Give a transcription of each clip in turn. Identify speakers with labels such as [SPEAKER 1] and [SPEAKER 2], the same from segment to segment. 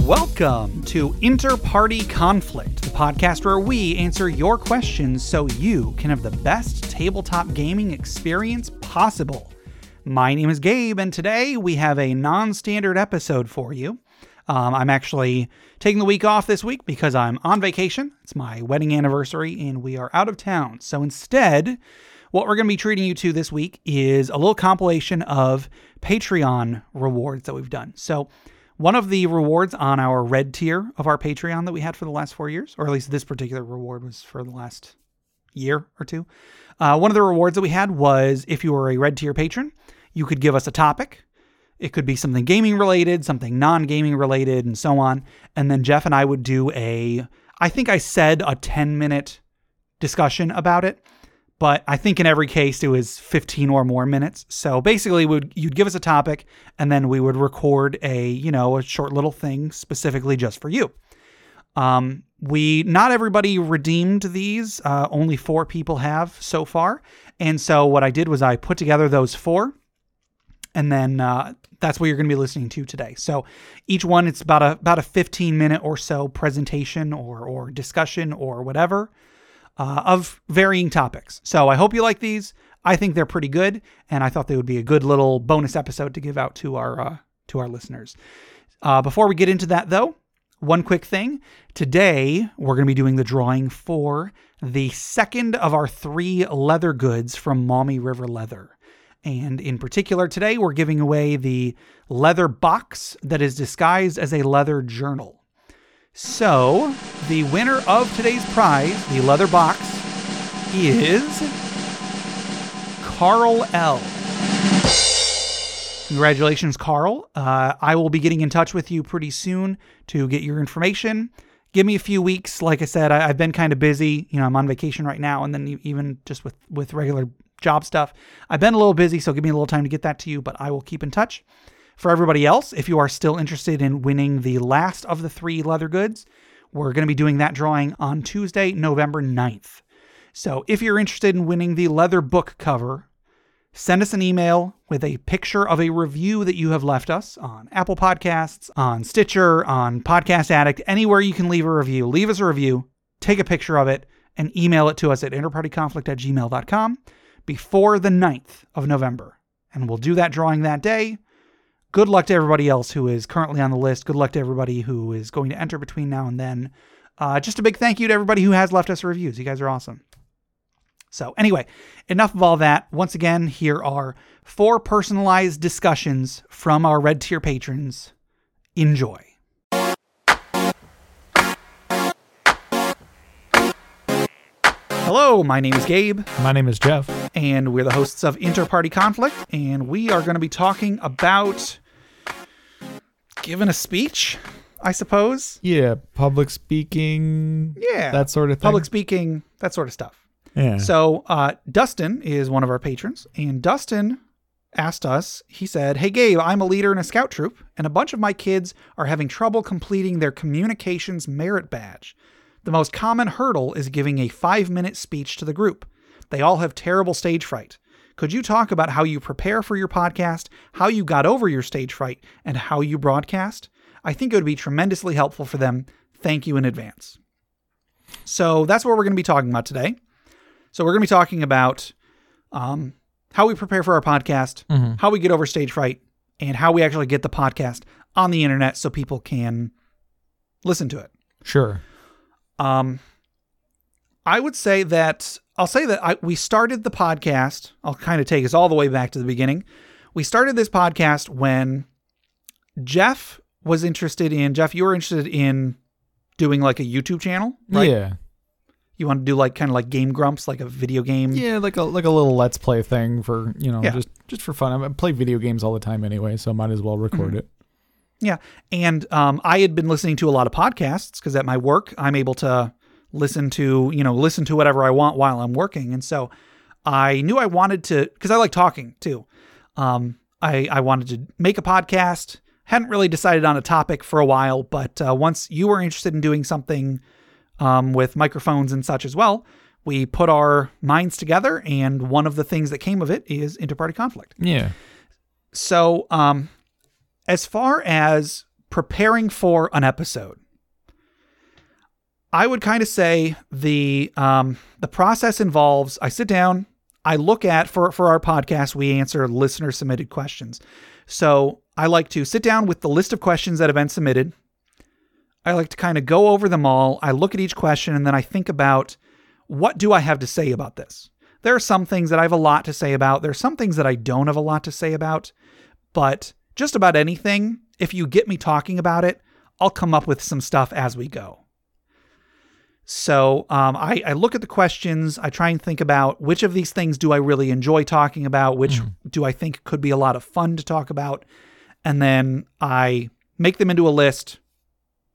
[SPEAKER 1] Welcome to Inter-Party Conflict, the podcast where we answer your questions so you can have the best tabletop gaming experience possible. My name is Gabe, and today we have a non standard episode for you. Um, I'm actually taking the week off this week because I'm on vacation. It's my wedding anniversary, and we are out of town. So instead, what we're going to be treating you to this week is a little compilation of Patreon rewards that we've done. So, one of the rewards on our red tier of our Patreon that we had for the last four years, or at least this particular reward was for the last year or two. Uh, one of the rewards that we had was if you were a red tier patron, you could give us a topic. It could be something gaming related, something non gaming related, and so on. And then Jeff and I would do a, I think I said a 10 minute discussion about it but I think in every case it was 15 or more minutes. So basically, would you'd give us a topic, and then we would record a you know a short little thing specifically just for you. Um, we not everybody redeemed these. Uh, only four people have so far, and so what I did was I put together those four, and then uh, that's what you're going to be listening to today. So each one it's about a about a 15 minute or so presentation or or discussion or whatever uh, of varying topics. So I hope you like these. I think they're pretty good, and I thought they would be a good little bonus episode to give out to our uh, to our listeners. Uh, before we get into that, though, one quick thing. Today we're going to be doing the drawing for the second of our three leather goods from Maumee River Leather. And in particular, today we're giving away the leather box that is disguised as a leather journal. So, the winner of today's prize, the leather box, is Carl L. Congratulations, Carl. Uh, I will be getting in touch with you pretty soon to get your information. Give me a few weeks. Like I said, I, have been kind of busy. You know, I'm on vacation right now, and then even just with with regular job stuff, I've been a little busy. So give me a little time to get that to you. But I will keep in touch. For everybody else, if you are still interested in winning the last of the three leather goods, we're going to be doing that drawing on Tuesday, November 9th. So if you're interested in winning the leather book cover, send us an email with a picture of a review that you have left us on Apple Podcasts, on Stitcher, on Podcast Addict, anywhere you can leave a review. Leave us a review, take a picture of it, and email it to us at interpartyconflict at gmail.com before the 9th of November. And we'll do that drawing that day good luck to everybody else who is currently on the list. Good luck to everybody who is going to enter between now and then. Uh, just a big thank you to everybody who has left us reviews. You guys are awesome. So, anyway, enough of all that. Once again, here are four personalized discussions from our red tier patrons. Enjoy. Hello, my name is Gabe.
[SPEAKER 2] My name is Jeff.
[SPEAKER 1] And we're the hosts of Interparty Conflict. And we are going to be talking about giving a speech, I suppose.
[SPEAKER 2] Yeah, public speaking.
[SPEAKER 1] Yeah.
[SPEAKER 2] That sort of thing.
[SPEAKER 1] Public speaking, that sort of stuff.
[SPEAKER 2] Yeah.
[SPEAKER 1] So uh, Dustin is one of our patrons. And Dustin asked us, he said, Hey, Gabe, I'm a leader in a scout troop, and a bunch of my kids are having trouble completing their communications merit badge. The most common hurdle is giving a five minute speech to the group. They all have terrible stage fright. Could you talk about how you prepare for your podcast, how you got over your stage fright, and how you broadcast? I think it would be tremendously helpful for them. Thank you in advance. So that's what we're going to be talking about today. So we're going to be talking about um, how we prepare for our podcast,
[SPEAKER 2] mm-hmm.
[SPEAKER 1] how we get over stage fright, and how we actually get the podcast on the internet so people can listen to it.
[SPEAKER 2] Sure.
[SPEAKER 1] Um, I would say that I'll say that I, we started the podcast. I'll kind of take us all the way back to the beginning. We started this podcast when Jeff was interested in Jeff. You were interested in doing like a YouTube channel, right?
[SPEAKER 2] Yeah.
[SPEAKER 1] You want to do like kind of like Game Grumps, like a video game.
[SPEAKER 2] Yeah, like a like a little let's play thing for you know
[SPEAKER 1] Yeah.
[SPEAKER 2] just just for fun. I play video games all the time anyway, so might as well record
[SPEAKER 1] Mhm.
[SPEAKER 2] it.
[SPEAKER 1] Yeah. And um, I had been listening to a lot of podcasts because at my work, I'm able to listen to, you know, listen to whatever I want while I'm working. And so I knew I wanted to, because I like talking too. Um, I, I wanted to make a podcast. Hadn't really decided on a topic for a while, but uh, once you were interested in doing something um, with microphones and such as well, we put our minds together. And one of the things that came of it is interparty conflict.
[SPEAKER 2] Yeah.
[SPEAKER 1] So, um, as far as preparing for an episode. I would kind of say the um, the process involves I sit down, I look at for for our podcast we answer listener submitted questions. So I like to sit down with the list of questions that have been submitted. I like to kind of go over them all. I look at each question and then I think about what do I have to say about this. There are some things that I have a lot to say about. There are some things that I don't have a lot to say about, but just about anything, if you get me talking about it, I'll come up with some stuff as we go. So um, I, I, look at the questions. I try and think about which of these things do I really enjoy talking about, which mm. do I think could be a lot of fun to talk about, and then I make them into a list.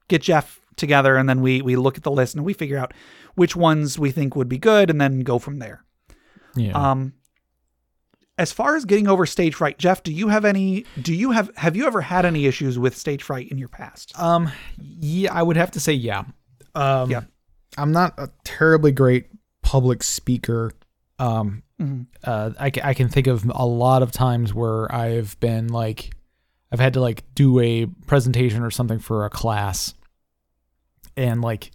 [SPEAKER 1] Get Jeff together, and then we we look at the list and we figure out which ones we think would be good, and then go from there.
[SPEAKER 3] Yeah.
[SPEAKER 1] Um, as far as getting over stage fright, Jeff, do you have any? Do you have have you ever had any issues with stage fright in your past?
[SPEAKER 3] Um, yeah, I would have to say yeah. Um,
[SPEAKER 1] yeah.
[SPEAKER 3] I'm not a terribly great public speaker. Um,
[SPEAKER 1] mm-hmm.
[SPEAKER 3] uh, I, I can think of a lot of times where I've been like, I've had to like do a presentation or something for a class, and like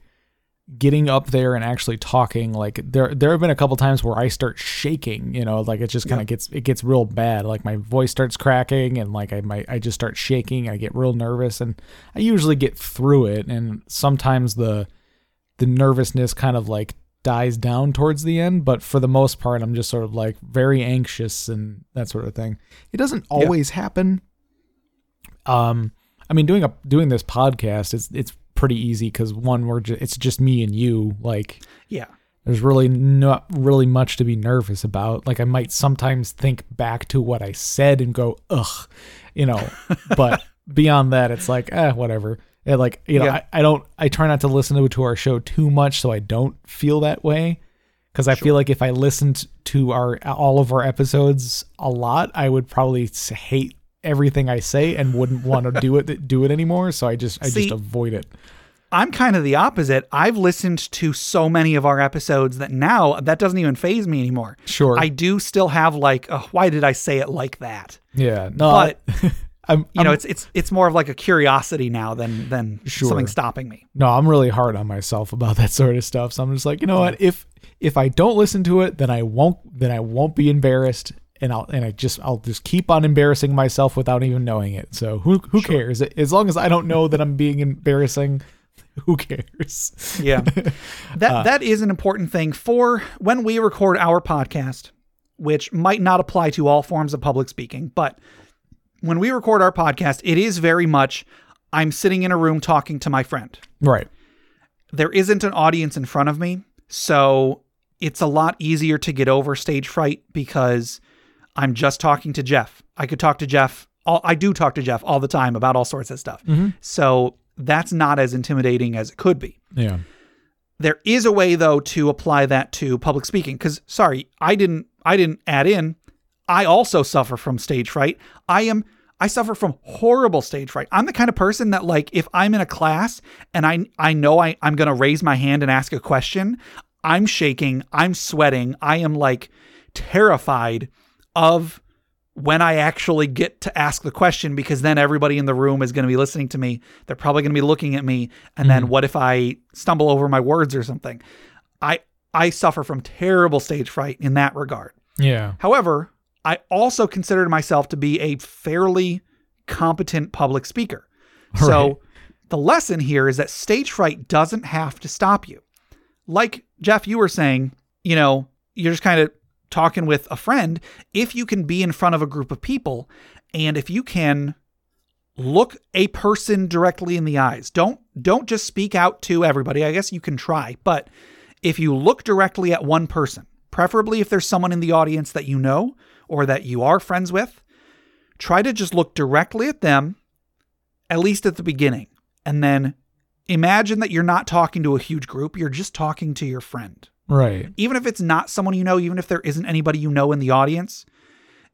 [SPEAKER 3] getting up there and actually talking like there there have been a couple times where I start shaking you know like it just kind of gets it gets real bad. Like my voice starts cracking and like I might I just start shaking. I get real nervous and I usually get through it. And sometimes the the nervousness kind of like dies down towards the end, but for the most part, I'm just sort of like very anxious and that sort of thing. It doesn't always yeah. happen. Um, I mean, doing a doing this podcast, it's it's pretty easy because one, we're just, it's just me and you. Like,
[SPEAKER 1] yeah,
[SPEAKER 3] there's really not really much to be nervous about. Like, I might sometimes think back to what I said and go, ugh, you know, but beyond that, it's like, eh, whatever. And like, you know, yeah. I, I, don't, I try not to listen to, to our show too much so I don't feel that way. Cause I sure. feel like if I listened to our, all of our episodes a lot, I would probably hate everything I say and wouldn't want to do it, do it anymore. So I just, I See, just avoid it.
[SPEAKER 1] I'm kind of the opposite. I've listened to so many of our episodes that now that doesn't even phase me anymore.
[SPEAKER 3] Sure.
[SPEAKER 1] I do still have like, oh, why did I say it like that?
[SPEAKER 3] Yeah. No.
[SPEAKER 1] But I'm, you I'm, know, it's it's it's more of like a curiosity now than than sure. something stopping me.
[SPEAKER 3] No, I'm really hard on myself about that sort of stuff. So I'm just like, you know what? If if I don't listen to it, then I won't then I won't be embarrassed, and I'll and I just I'll just keep on embarrassing myself without even knowing it. So who who sure. cares? As long as I don't know that I'm being embarrassing, who cares?
[SPEAKER 1] yeah, that uh, that is an important thing for when we record our podcast, which might not apply to all forms of public speaking, but when we record our podcast, it is very much I'm sitting in a room talking to my friend.
[SPEAKER 3] Right.
[SPEAKER 1] There isn't an audience in front of me. So it's a lot easier to get over stage fright because I'm just talking to Jeff. I could talk to Jeff. All, I do talk to Jeff all the time about all sorts of stuff.
[SPEAKER 3] Mm-hmm.
[SPEAKER 1] So that's not as intimidating as it could be.
[SPEAKER 3] Yeah.
[SPEAKER 1] There is a way though to apply that to public speaking cuz sorry, I didn't I didn't add in I also suffer from stage fright. I am I suffer from horrible stage fright. I'm the kind of person that like if I'm in a class and I I know I, I'm gonna raise my hand and ask a question, I'm shaking, I'm sweating, I am like terrified of when I actually get to ask the question because then everybody in the room is going to be listening to me. They're probably going to be looking at me and mm-hmm. then what if I stumble over my words or something? I I suffer from terrible stage fright in that regard.
[SPEAKER 3] Yeah.
[SPEAKER 1] However, I also considered myself to be a fairly competent public speaker. Right. So the lesson here is that stage fright doesn't have to stop you. Like Jeff, you were saying, you know, you're just kind of talking with a friend. If you can be in front of a group of people and if you can look a person directly in the eyes, don't don't just speak out to everybody. I guess you can try, but if you look directly at one person, preferably if there's someone in the audience that you know or that you are friends with, try to just look directly at them, at least at the beginning. And then imagine that you're not talking to a huge group, you're just talking to your friend.
[SPEAKER 3] Right.
[SPEAKER 1] Even if it's not someone you know, even if there isn't anybody you know in the audience,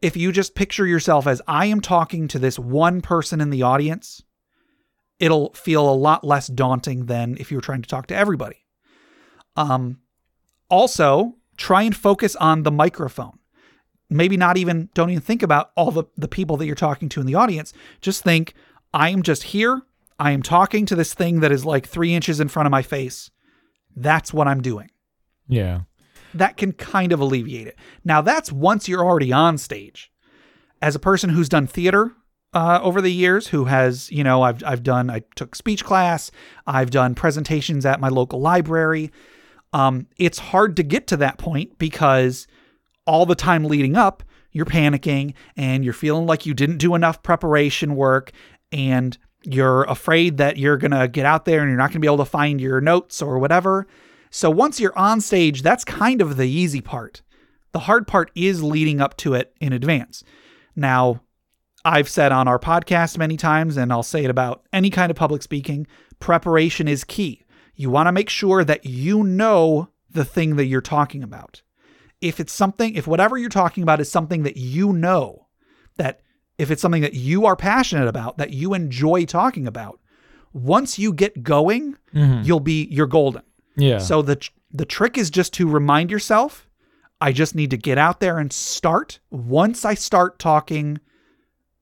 [SPEAKER 1] if you just picture yourself as I am talking to this one person in the audience, it'll feel a lot less daunting than if you were trying to talk to everybody. Um, also, try and focus on the microphone maybe not even don't even think about all the, the people that you're talking to in the audience. Just think, I am just here. I am talking to this thing that is like three inches in front of my face. That's what I'm doing.
[SPEAKER 3] Yeah.
[SPEAKER 1] That can kind of alleviate it. Now, that's once you're already on stage. As a person who's done theater uh, over the years, who has, you know, I've, I've done, I took speech class, I've done presentations at my local library. Um, it's hard to get to that point because all the time leading up, you're panicking and you're feeling like you didn't do enough preparation work and you're afraid that you're going to get out there and you're not going to be able to find your notes or whatever. So once you're on stage, that's kind of the easy part. The hard part is leading up to it in advance. Now, I've said on our podcast many times, and I'll say it about any kind of public speaking preparation is key. You want to make sure that you know the thing that you're talking about. If it's something, if whatever you're talking about is something that you know, that if it's something that you are passionate about, that you enjoy talking about, once you get going, mm-hmm. you'll be you're golden.
[SPEAKER 3] Yeah.
[SPEAKER 1] So the the trick is just to remind yourself, I just need to get out there and start. Once I start talking,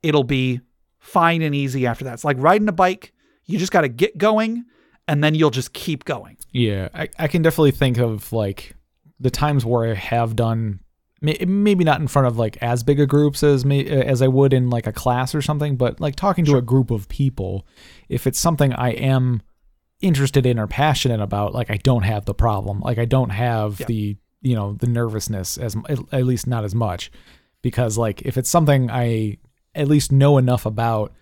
[SPEAKER 1] it'll be fine and easy after that. It's like riding a bike. You just got to get going and then you'll just keep going.
[SPEAKER 3] Yeah, I, I can definitely think of like the times where I have done maybe not in front of like as big a groups as me as I would in like a class or something, but like talking to a group of people, if it's something I am interested in or passionate about, like I don't have the problem, like I don't have
[SPEAKER 1] Yeah.
[SPEAKER 3] the you know the nervousness as at, at least not as much, because like if it's something I at least know enough about,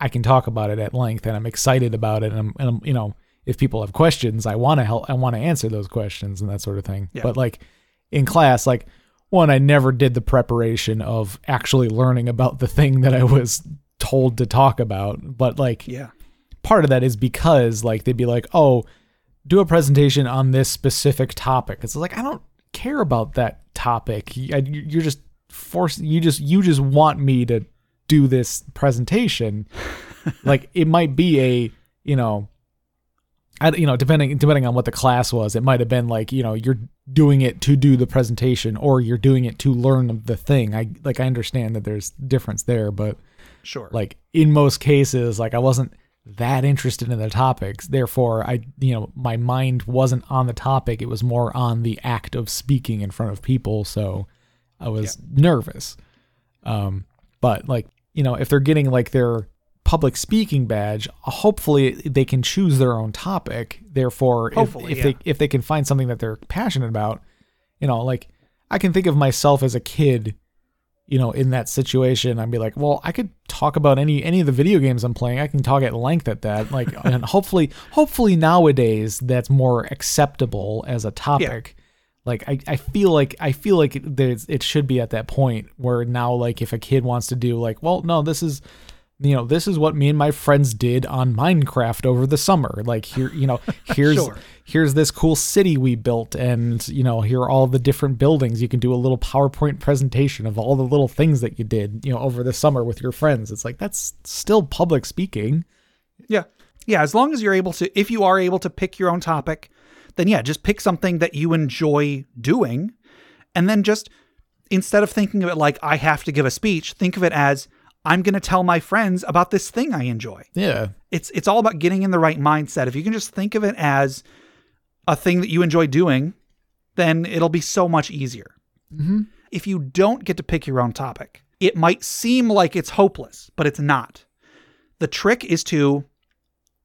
[SPEAKER 3] I can talk about it at length and I'm excited about it and I'm, and I'm you know if people have questions, I want to help I want to answer those questions and that sort of thing.
[SPEAKER 1] Yeah.
[SPEAKER 3] But like in class, like one, I never did the preparation of actually learning about the thing that I was told to talk about. But like
[SPEAKER 1] Yeah.
[SPEAKER 3] part of that is because like they'd be like, "Oh, do a presentation on this specific topic." It's like I don't care about that topic. You're just force you just you just want me to do this presentation. like it might be a you know. I, you know, depending depending on what the class was, it might have been like you know you're doing it to do the presentation, or you're doing it to learn the thing. I like I understand that there's difference there, but
[SPEAKER 1] Sure.
[SPEAKER 3] like in most cases like i wasn't that interested in the topics. Therefore i you know my mind wasn't on the topic. It was more on the act of speaking in front of people. So i was nervous. Um but like you know if they're getting like their public speaking badge hopefully they can choose their own topic therefore if,
[SPEAKER 1] Hopefully,
[SPEAKER 3] if
[SPEAKER 1] yeah.
[SPEAKER 3] they if they can find something that they're passionate about you know like i can think of myself as a kid you know, in that situation, I'd be like, well, I could talk about any any of the video games I'm playing. I can talk at length at that. Like, and hopefully, hopefully nowadays that's more acceptable as a topic. Like, I, I feel like I feel like there's it should be at that point where now, like, if a kid wants to do like, well, no, this is you know, this is what me and my friends did on Minecraft over the summer. Like here, you know, here's
[SPEAKER 1] Sure.
[SPEAKER 3] here's this cool city we built and you know, here are all the different buildings. You can do a little PowerPoint presentation of all the little things that you did, you know, over the summer with your friends. It's like that's still public speaking.
[SPEAKER 1] Yeah. Yeah. As long as you're able to, if you are able to pick your own topic, then yeah, just pick something that you enjoy doing. And then just instead of thinking of it like, I have to give a speech, think of it as, I'm going to tell my friends about this thing I enjoy.
[SPEAKER 3] Yeah.
[SPEAKER 1] It's, it's all about getting in the right mindset. If you can just think of it as a thing that you enjoy doing, then it'll be so much easier. Mm-hmm. If you don't get to pick your own topic, it might seem like it's hopeless, but it's not. The trick is to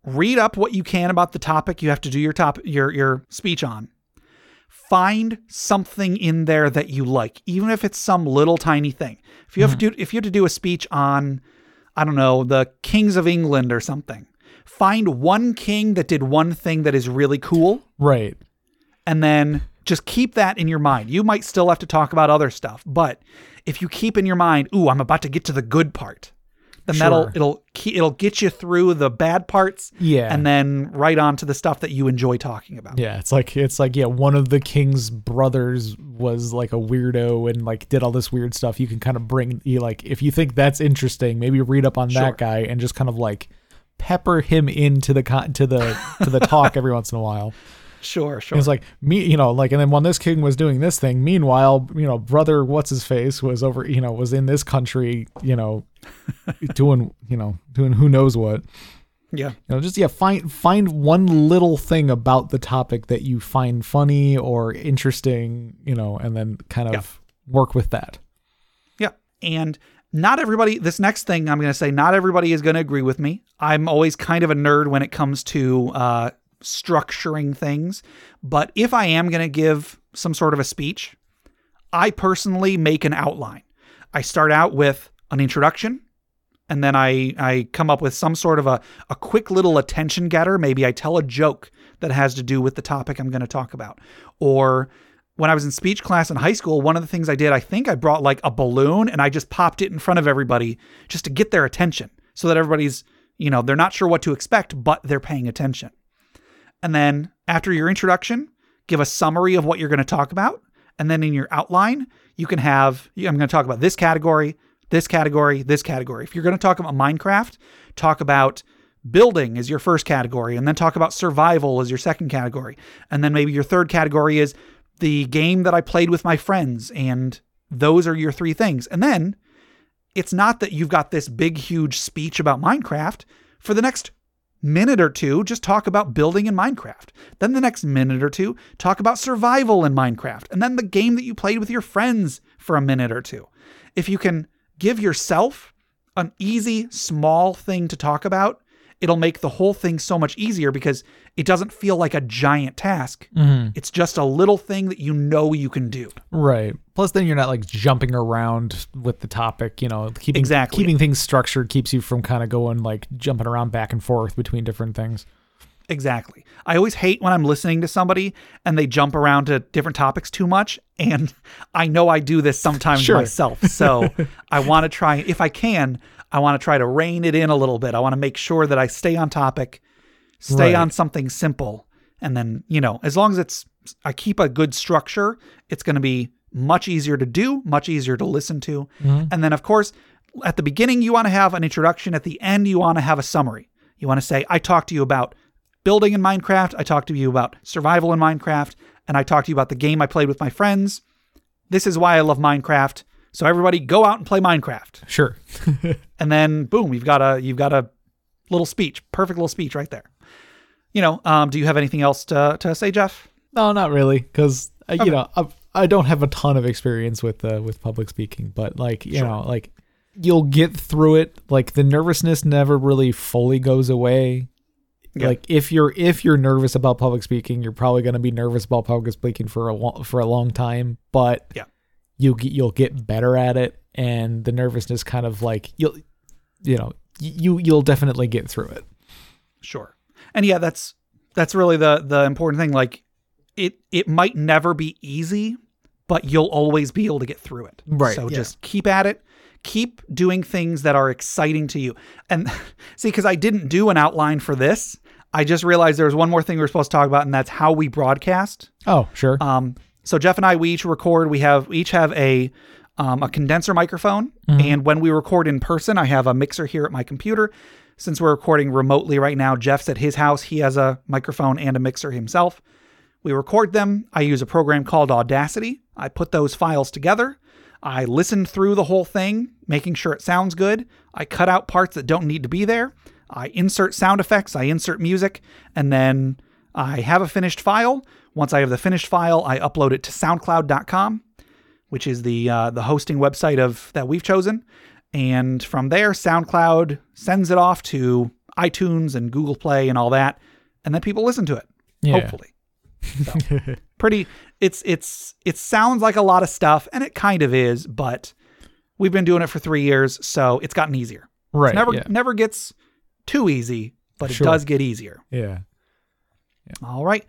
[SPEAKER 1] read up what you can about the topic you have to do your top your your speech on. Find something in there that you like, even if it's some little tiny thing. If you have mm-hmm. to do, if you have to do a speech on I don't know, the kings of England or something. Find one king that did one thing that is really cool
[SPEAKER 3] Right.
[SPEAKER 1] and then just keep that in your mind. You might still have to talk about other stuff, but if you keep in your mind, "Ooh, I'm about to get to the good part," that'll
[SPEAKER 3] Sure.
[SPEAKER 1] it'll it'll get you through the bad parts,
[SPEAKER 3] Yeah.
[SPEAKER 1] and then right on to the stuff that you enjoy talking about.
[SPEAKER 3] Yeah, it's like it's like yeah, one of the king's brothers was like a weirdo and like did all this weird stuff. You can kind of bring you like if you think that's interesting, maybe read up on
[SPEAKER 1] Sure.
[SPEAKER 3] that guy and just kind of like pepper him into the con- to the to the talk every once in a while.
[SPEAKER 1] Sure, sure.
[SPEAKER 3] It's like me, you know, like and then when this king was doing this thing, meanwhile, you know, brother what's his face was over, you know, was in this country, you know, doing, you know, doing who knows what.
[SPEAKER 1] Yeah.
[SPEAKER 3] You know, just yeah, find find one little thing about the topic that you find funny or interesting, you know, and then kind of
[SPEAKER 1] Yeah.
[SPEAKER 3] work with that.
[SPEAKER 1] Yeah. And not everybody, this next thing I'm going to say, not everybody is going to agree with me. I'm always kind of a nerd when it comes to uh, structuring things. But if I am going to give some sort of a speech, I personally make an outline. I start out with an introduction. And then I, I come up with some sort of a, a quick little attention getter. Maybe I tell a joke that has to do with the topic I'm going to talk about. Or when I was in speech class in high school, one of the things I did, I think I brought like a balloon and I just popped it in front of everybody just to get their attention so that everybody's, you know, they're not sure what to expect, but they're paying attention. And then after your introduction, give a summary of what you're going to talk about. And then in your outline, you can have, I'm going to talk about this category, this category, this category. If you're going to talk about Minecraft, talk about building as your first category, and then talk about survival as your second category. And then maybe your third category is the game that I played with my friends. And those are your three things. And then it's not that you've got this big, huge speech about Minecraft. For the next minute or two, just talk about building in Minecraft. Then the next minute or two, talk about survival in Minecraft. And then the game that you played with your friends for a minute or two. If you can give yourself an easy, small thing to talk about, it'll make the whole thing so much easier because it doesn't feel like a giant task. Mm-hmm. It's just a little thing that you know you can do.
[SPEAKER 3] Right. Plus, then you're not like jumping around with the topic. You know, keeping
[SPEAKER 1] Exactly.
[SPEAKER 3] keeping things structured keeps you from kind of going like jumping around back and forth between different things.
[SPEAKER 1] Exactly. I always hate when I'm listening to somebody and they jump around to different topics too much. And I know I do this sometimes
[SPEAKER 3] Sure.
[SPEAKER 1] myself. So I want to try, if I can, I want to try to rein it in a little bit. I want to make sure that I stay on topic, stay
[SPEAKER 3] Right.
[SPEAKER 1] on something simple. And then, you know, as long as it's, I keep a good structure, it's going to be much easier to do, much easier to listen to. Mm-hmm. And then, of course, at the beginning, you want to have an introduction. At the end, you want to have a summary. You want to say, I talked to you about building in Minecraft. I talked to you about survival in Minecraft. And I talked to you about the game I played with my friends. This is why I love Minecraft. So everybody go out and play Minecraft.
[SPEAKER 3] Sure.
[SPEAKER 1] And then boom, you've got a you've got a little speech. Perfect little speech right there. You know, um, do you have anything else to, to say, Jeff?
[SPEAKER 3] No, not really, because you know I, I don't have a ton of experience with uh, with public speaking, but like you know, like you'll get through it. Like the nervousness never really fully goes away.
[SPEAKER 1] Yeah.
[SPEAKER 3] Like if you're if you're nervous about public speaking, you're probably going to be nervous about public speaking for a long, for a long time. But
[SPEAKER 1] Yeah.
[SPEAKER 3] You get you'll get better at it, and the nervousness kind of like you'll you know you you'll definitely get through it.
[SPEAKER 1] Sure. And yeah, that's that's really the the important thing. Like it it might never be easy, but you'll always be able to get through it.
[SPEAKER 3] Right,
[SPEAKER 1] So
[SPEAKER 3] yeah.
[SPEAKER 1] just keep at it. Keep doing things that are exciting to you. And see, because I didn't do an outline for this, I just realized there was one more thing we were supposed to talk about, and that's how we broadcast.
[SPEAKER 3] Oh, sure.
[SPEAKER 1] Um, so Jeff and I, we each record. We have we each have a um, a condenser microphone, and when we record in person, I have a mixer here at my computer. Since we're recording remotely right now, Jeff's at his house. He has a microphone and a mixer himself. We record them. I use a program called Audacity. I put those files together. I listen through the whole thing, making sure it sounds good. I cut out parts that don't need to be there. I insert sound effects, I insert music, and then I have a finished file. Once I have the finished file, I upload it to soundcloud.com, which is the uh, the hosting website of that we've chosen. And from there, SoundCloud sends it off to iTunes and Google Play and all that, and then people listen to it.
[SPEAKER 3] Yeah.
[SPEAKER 1] Hopefully. So, pretty it's it's it sounds like a lot of stuff and it kind of is, but we've been doing it for 3 years, so it's gotten easier.
[SPEAKER 3] right.
[SPEAKER 1] Never
[SPEAKER 3] yeah.
[SPEAKER 1] never gets too easy, but it
[SPEAKER 3] Sure.
[SPEAKER 1] does get easier.
[SPEAKER 3] Yeah.
[SPEAKER 1] All right.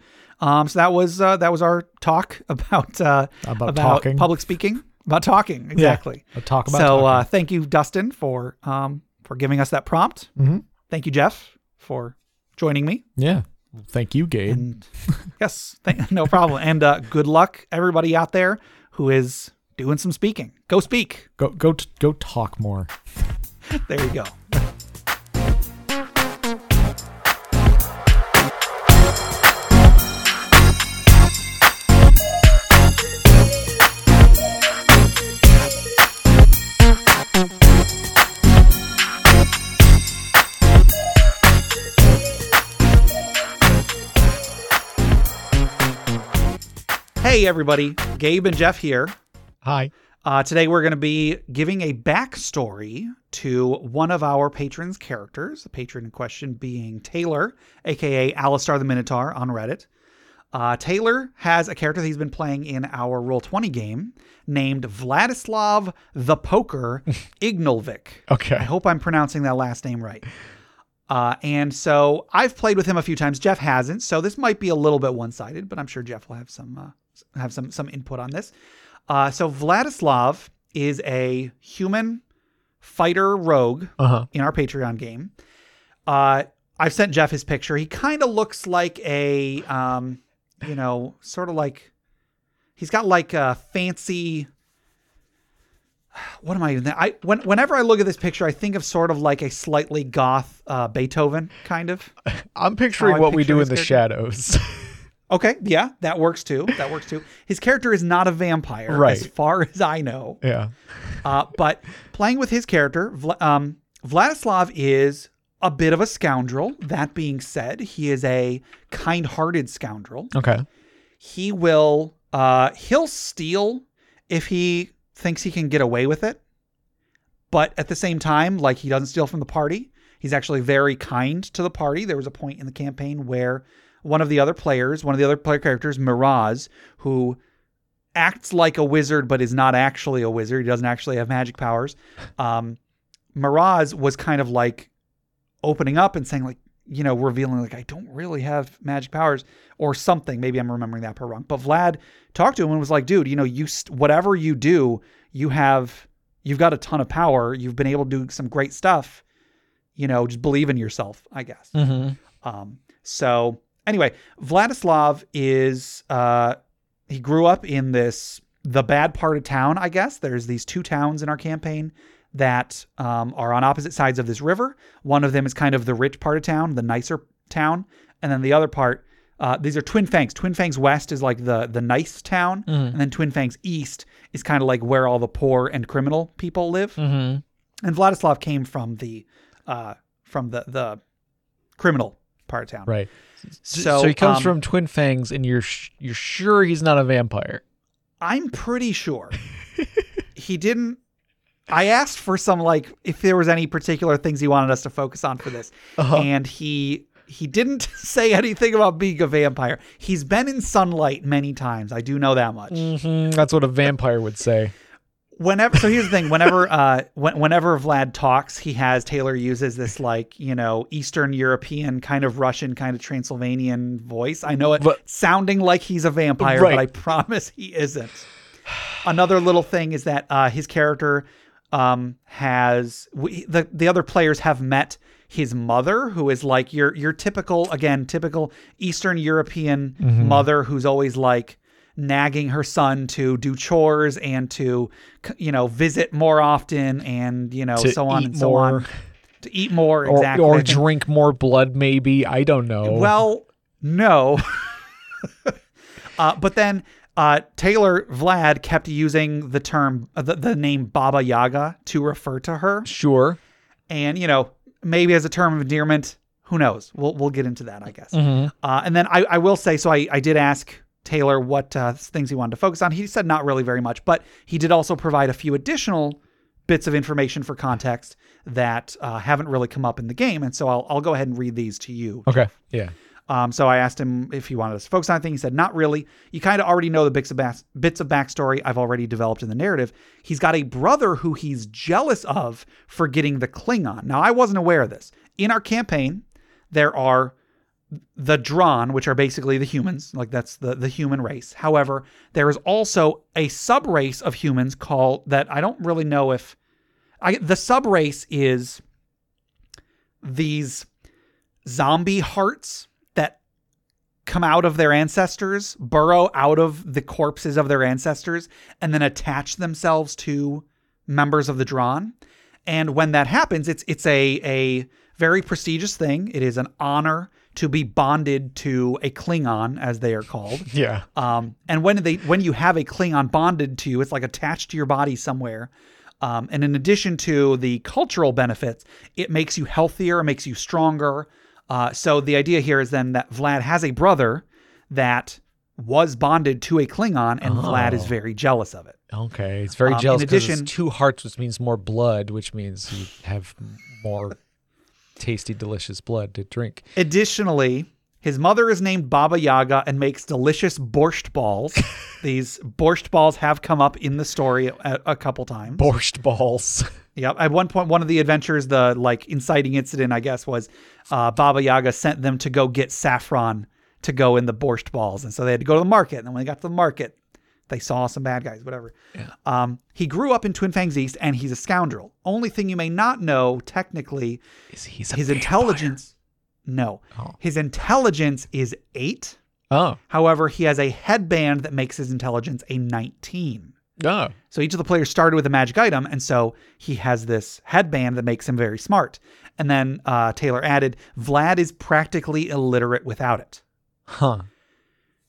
[SPEAKER 1] Um, so that was uh, that was our talk about uh,
[SPEAKER 3] About talking.
[SPEAKER 1] public speaking, about talking exactly.
[SPEAKER 3] A talk about
[SPEAKER 1] so uh, thank you, Dustin, for um, for giving us that prompt.
[SPEAKER 3] Mhm.
[SPEAKER 1] Thank you, Jeff, for joining me.
[SPEAKER 3] Yeah. Thank you, Gabe.
[SPEAKER 1] And yes, th- no problem. And uh, good luck, everybody out there who is doing some speaking. Go speak.
[SPEAKER 3] go go t- go talk more.
[SPEAKER 1] There you go. Hey, everybody. Gabe and Jeff here.
[SPEAKER 2] Hi.
[SPEAKER 1] Uh, today, we're going to be giving a backstory to one of our patrons' characters, the patron in question being Taylor, aka Alistar the Minotaur on Reddit. Uh, Taylor has a character that he's been playing in our Roll20 game named Vladislav the Poker Ignolvik.
[SPEAKER 2] Okay.
[SPEAKER 1] I hope I'm pronouncing that last name right. Uh, and so I've played with him a few times. Jeff hasn't, so this might be a little bit one-sided, but I'm sure Jeff will have some uh, have some some input on this. Uh, so Vladislav is a human fighter rogue
[SPEAKER 2] Uh-huh.
[SPEAKER 1] in our Patreon game. Uh, I've sent Jeff his picture. He kind of looks like a, um, you know, sort of like he's got like a fancy. What am I even? I when, whenever I look at this picture, I think of sort of like a slightly goth uh, Beethoven kind of.
[SPEAKER 2] I'm picturing what we do in the
[SPEAKER 1] character.
[SPEAKER 2] shadows.
[SPEAKER 1] Okay, yeah, that works too. That works too. His character is not a vampire,
[SPEAKER 2] Right.
[SPEAKER 1] as far as I know.
[SPEAKER 2] yeah.
[SPEAKER 1] Uh, but playing with his character, Vla- um, Vladislav is a bit of a scoundrel. That being said, he is a kind-hearted scoundrel.
[SPEAKER 2] Okay.
[SPEAKER 1] He will uh, he'll steal if he thinks he can get away with it. But at the same time, like he doesn't steal from the party. He's actually very kind to the party. There was a point in the campaign where one of the other players, one of the other player characters, Miraz, who acts like a wizard but is not actually a wizard. He doesn't actually have magic powers. Um, Miraz was kind of like opening up and saying like, you know, revealing like I don't really have magic powers or something. Maybe I'm remembering that part wrong. But Vlad talked to him and was like, dude, you know, you st- whatever you do, you have you've got a ton of power. You've been able to do some great stuff. You know, just believe in yourself, I guess.
[SPEAKER 2] Mm-hmm.
[SPEAKER 1] Um, so anyway, Vladislav is uh, he grew up in this the bad part of town. I guess there's these two towns in our campaign that um, are on opposite sides of this river. One of them is kind of the rich part of town, the nicer town, and then the other part. Uh, these are Twin Fangs. Twin Fangs West is like the the nice town, and then Twin Fangs East is kind of like where all the poor and criminal people live.
[SPEAKER 2] Mm-hmm.
[SPEAKER 1] And Vladislav came from the uh, from the the criminal part of town.
[SPEAKER 2] Right.
[SPEAKER 1] So,
[SPEAKER 2] So, he comes
[SPEAKER 1] um,
[SPEAKER 2] from Twin Fangs, and you're sh- you're sure he's not a vampire.
[SPEAKER 1] I'm pretty sure he didn't. I asked for some like if there was any particular things he wanted us to focus on for this,
[SPEAKER 2] Uh-huh.
[SPEAKER 1] and he he didn't say anything about being a vampire. He's been in sunlight many times. I do know that much.
[SPEAKER 2] hmm That's what a vampire would say.
[SPEAKER 1] Whenever so here's the thing. Whenever uh when, whenever Vlad talks, he has Taylor uses this like you know Eastern European kind of Russian kind of Transylvanian voice. I know it
[SPEAKER 2] But-
[SPEAKER 1] sounding like he's a vampire,
[SPEAKER 2] Right.
[SPEAKER 1] but I promise he isn't. Another little thing is that uh, his character um, has we, the the other players have met his mother, who is like your your typical again typical Eastern European mother who's always like nagging her son to do chores and to you know visit more often and you know
[SPEAKER 2] To
[SPEAKER 1] so on and so
[SPEAKER 2] more.
[SPEAKER 1] on to eat more
[SPEAKER 2] Or,
[SPEAKER 1] exactly
[SPEAKER 2] or drink more blood, maybe. I don't know.
[SPEAKER 1] well, no. uh, but then uh, Taylor Vlad kept using the term, uh, the, the name Baba Yaga to refer to her.
[SPEAKER 2] sure.
[SPEAKER 1] And, you know, maybe as a term of endearment, who knows? We'll, we'll get into that, I guess.
[SPEAKER 2] Mm-hmm.
[SPEAKER 1] Uh, and then I, I will say, so I, I did ask Taylor what uh, things he wanted to focus on. He said not really very much, but he did also provide a few additional bits of information for context that uh, haven't really come up in the game. And so I'll, I'll go ahead and read these to you.
[SPEAKER 2] Okay. Yeah.
[SPEAKER 1] Um, so I asked him if he wanted us to focus on anything. He said, not really. You kind of already know the bits of, bits of backstory I've already developed in the narrative. He's got a brother who he's jealous of for getting the Klingon. Now, I wasn't aware of this. In our campaign, there are the Drawn, which are basically the humans, like that's the, the human race. However, there is also a sub race of humans called that I don't really know if I, the sub race is these zombie hearts that come out of their ancestors, burrow out of the corpses of their ancestors, and then attach themselves to members of the Drawn. And when that happens, it's it's a a very prestigious thing. It is an honor to be bonded to a Klingon, as they are called.
[SPEAKER 2] Yeah.
[SPEAKER 1] Um, and when they when you have a Klingon bonded to you, it's like attached to your body somewhere. Um, and in addition to the cultural benefits, it makes you healthier, it makes you stronger. Uh, so the idea here is then that Vlad has a brother that was bonded to a Klingon, and Vlad is
[SPEAKER 2] Oh.
[SPEAKER 1] very jealous of it.
[SPEAKER 3] Okay, it's very
[SPEAKER 1] Um, in
[SPEAKER 3] jealous because
[SPEAKER 1] addition-
[SPEAKER 3] two hearts, which means more blood, which means you have more tasty, delicious blood to drink.
[SPEAKER 1] Additionally, his mother is named Baba Yaga and makes delicious borscht balls. These borscht balls have come up in the story a, a couple times.
[SPEAKER 3] Borscht balls.
[SPEAKER 1] Yep. At one point, one of the adventures, the like inciting incident, I guess, was uh, Baba Yaga sent them to go get saffron to go in the borscht balls, and so they had to go to the market. And when they got to the market, they saw some bad guys, whatever. Um, he grew up in Twin Fangs East, and he's a scoundrel. Only thing you may not know, technically,
[SPEAKER 3] Is he's a
[SPEAKER 1] his
[SPEAKER 3] vampire.
[SPEAKER 1] intelligence. No,
[SPEAKER 3] Oh.
[SPEAKER 1] his intelligence is eight.
[SPEAKER 3] Oh,
[SPEAKER 1] However, he has a headband that makes his intelligence a 19.
[SPEAKER 3] oh,
[SPEAKER 1] So each of the players started with a magic item, and so he has this headband that makes him very smart. And then uh, Taylor added, Vlad is practically illiterate without it.
[SPEAKER 3] huh.